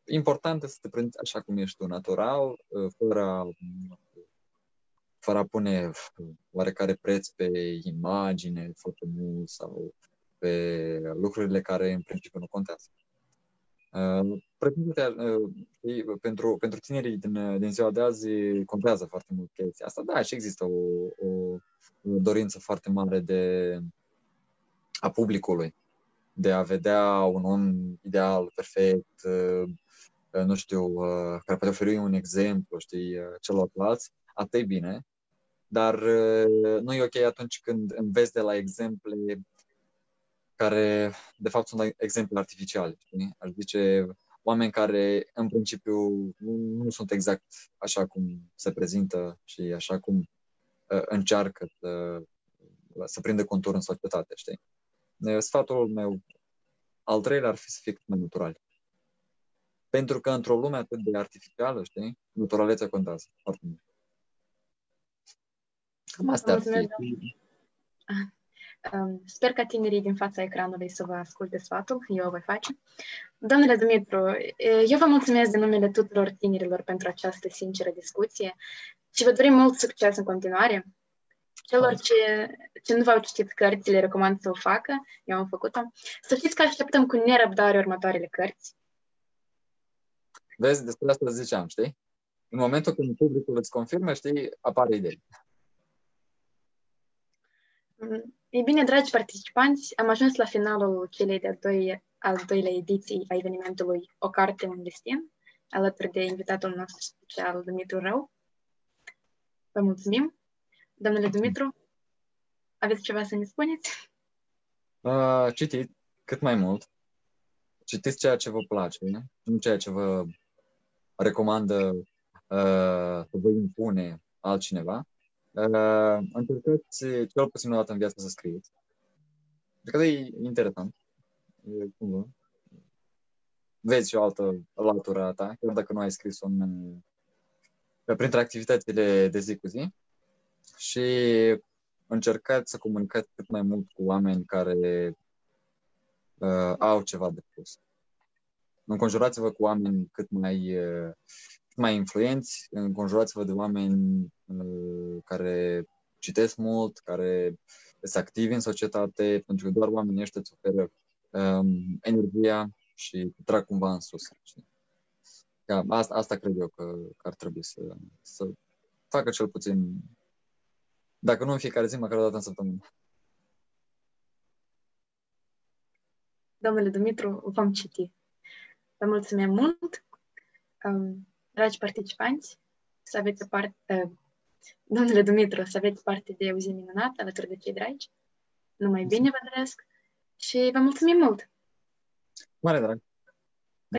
Uh, important este să te prinzi așa cum ești tu, natural, fără a, fără a pune oarecare preț pe imagine foarte mult sau pe lucrurile care în principiu nu contează. Uh, pentru, pentru tinerii din, din ziua de azi contează foarte mult chestia asta. Da, și există o, o dorință foarte mare de a publicului de a vedea un om ideal, perfect, uh, nu știu, uh, care poate oferi un exemplu, știi, celorlalți, atât bine, dar nu e ok atunci când înveți de la exemple care, de fapt, sunt exemple artificiale, știi? Aș zice, oameni care, în principiu, nu, nu sunt exact așa cum se prezintă și așa cum uh, încearcă să, să prindă contur în societate, știi? Sfatul meu al treilea ar fi să fie cât mai natural. Pentru că într-o lume atât de artificială, știi, naturalețea contează foarte mult. Cam asta ar fi. Sper ca tinerii din fața ecranului să vă asculte sfatul, eu o voi face. Domnule Dumitru, eu vă mulțumesc de numele tuturor tinerilor pentru această sinceră discuție și vă dorim mult succes în continuare. Celor ce, ce nu v-au citit cărțile, recomand să o facă, eu am făcut-o. Să știți că așteptăm cu nerăbdare următoarele cărți. Vezi, despre asta ziceam, știi? În momentul când publicul îți confirmă, știi, apare idei. Ei bine, dragi participanți, am ajuns la finalul celei de-a doi, al doilea ediții a evenimentului O carte, un destin, alături de invitatul nostru special, Dumitru Rău. Vă mulțumim. Domnule Dumitru, aveți ceva să ne spuneți? Uh, citiți cât mai mult. Citiți ceea ce vă place, nu ceea ce vă recomandă uh, să vă impune altcineva Uh, încercați cel puțin o dată în viață să scrieți. Cred că e interesant. E, cum Vezi și o altă latură a ta, chiar dacă nu ai scris un printre activitățile de zi cu zi. Și încercați să comunicați cât mai mult cu oameni care uh, au ceva de spus. Înconjurați-vă cu oameni cât mai, uh, cât mai influenți, înconjurați-vă de oameni uh, care citesc mult, care sunt activi în societate, pentru că doar oamenii ăștia îți oferă um, energia și trag cumva în sus. Știi? Ca, asta, asta cred eu că, că ar trebui să, să facă cel puțin, dacă nu în fiecare zi, măcar o dată în săptămână. Domnule Dumitru, vom citi. Vă mulțumim mult, um, dragi participanți, să aveți parte, uh, domnule Dumitru, să aveți parte de o zi minunată alături de cei dragi. Numai bine vă doresc și vă mulțumim mult! Mare drag!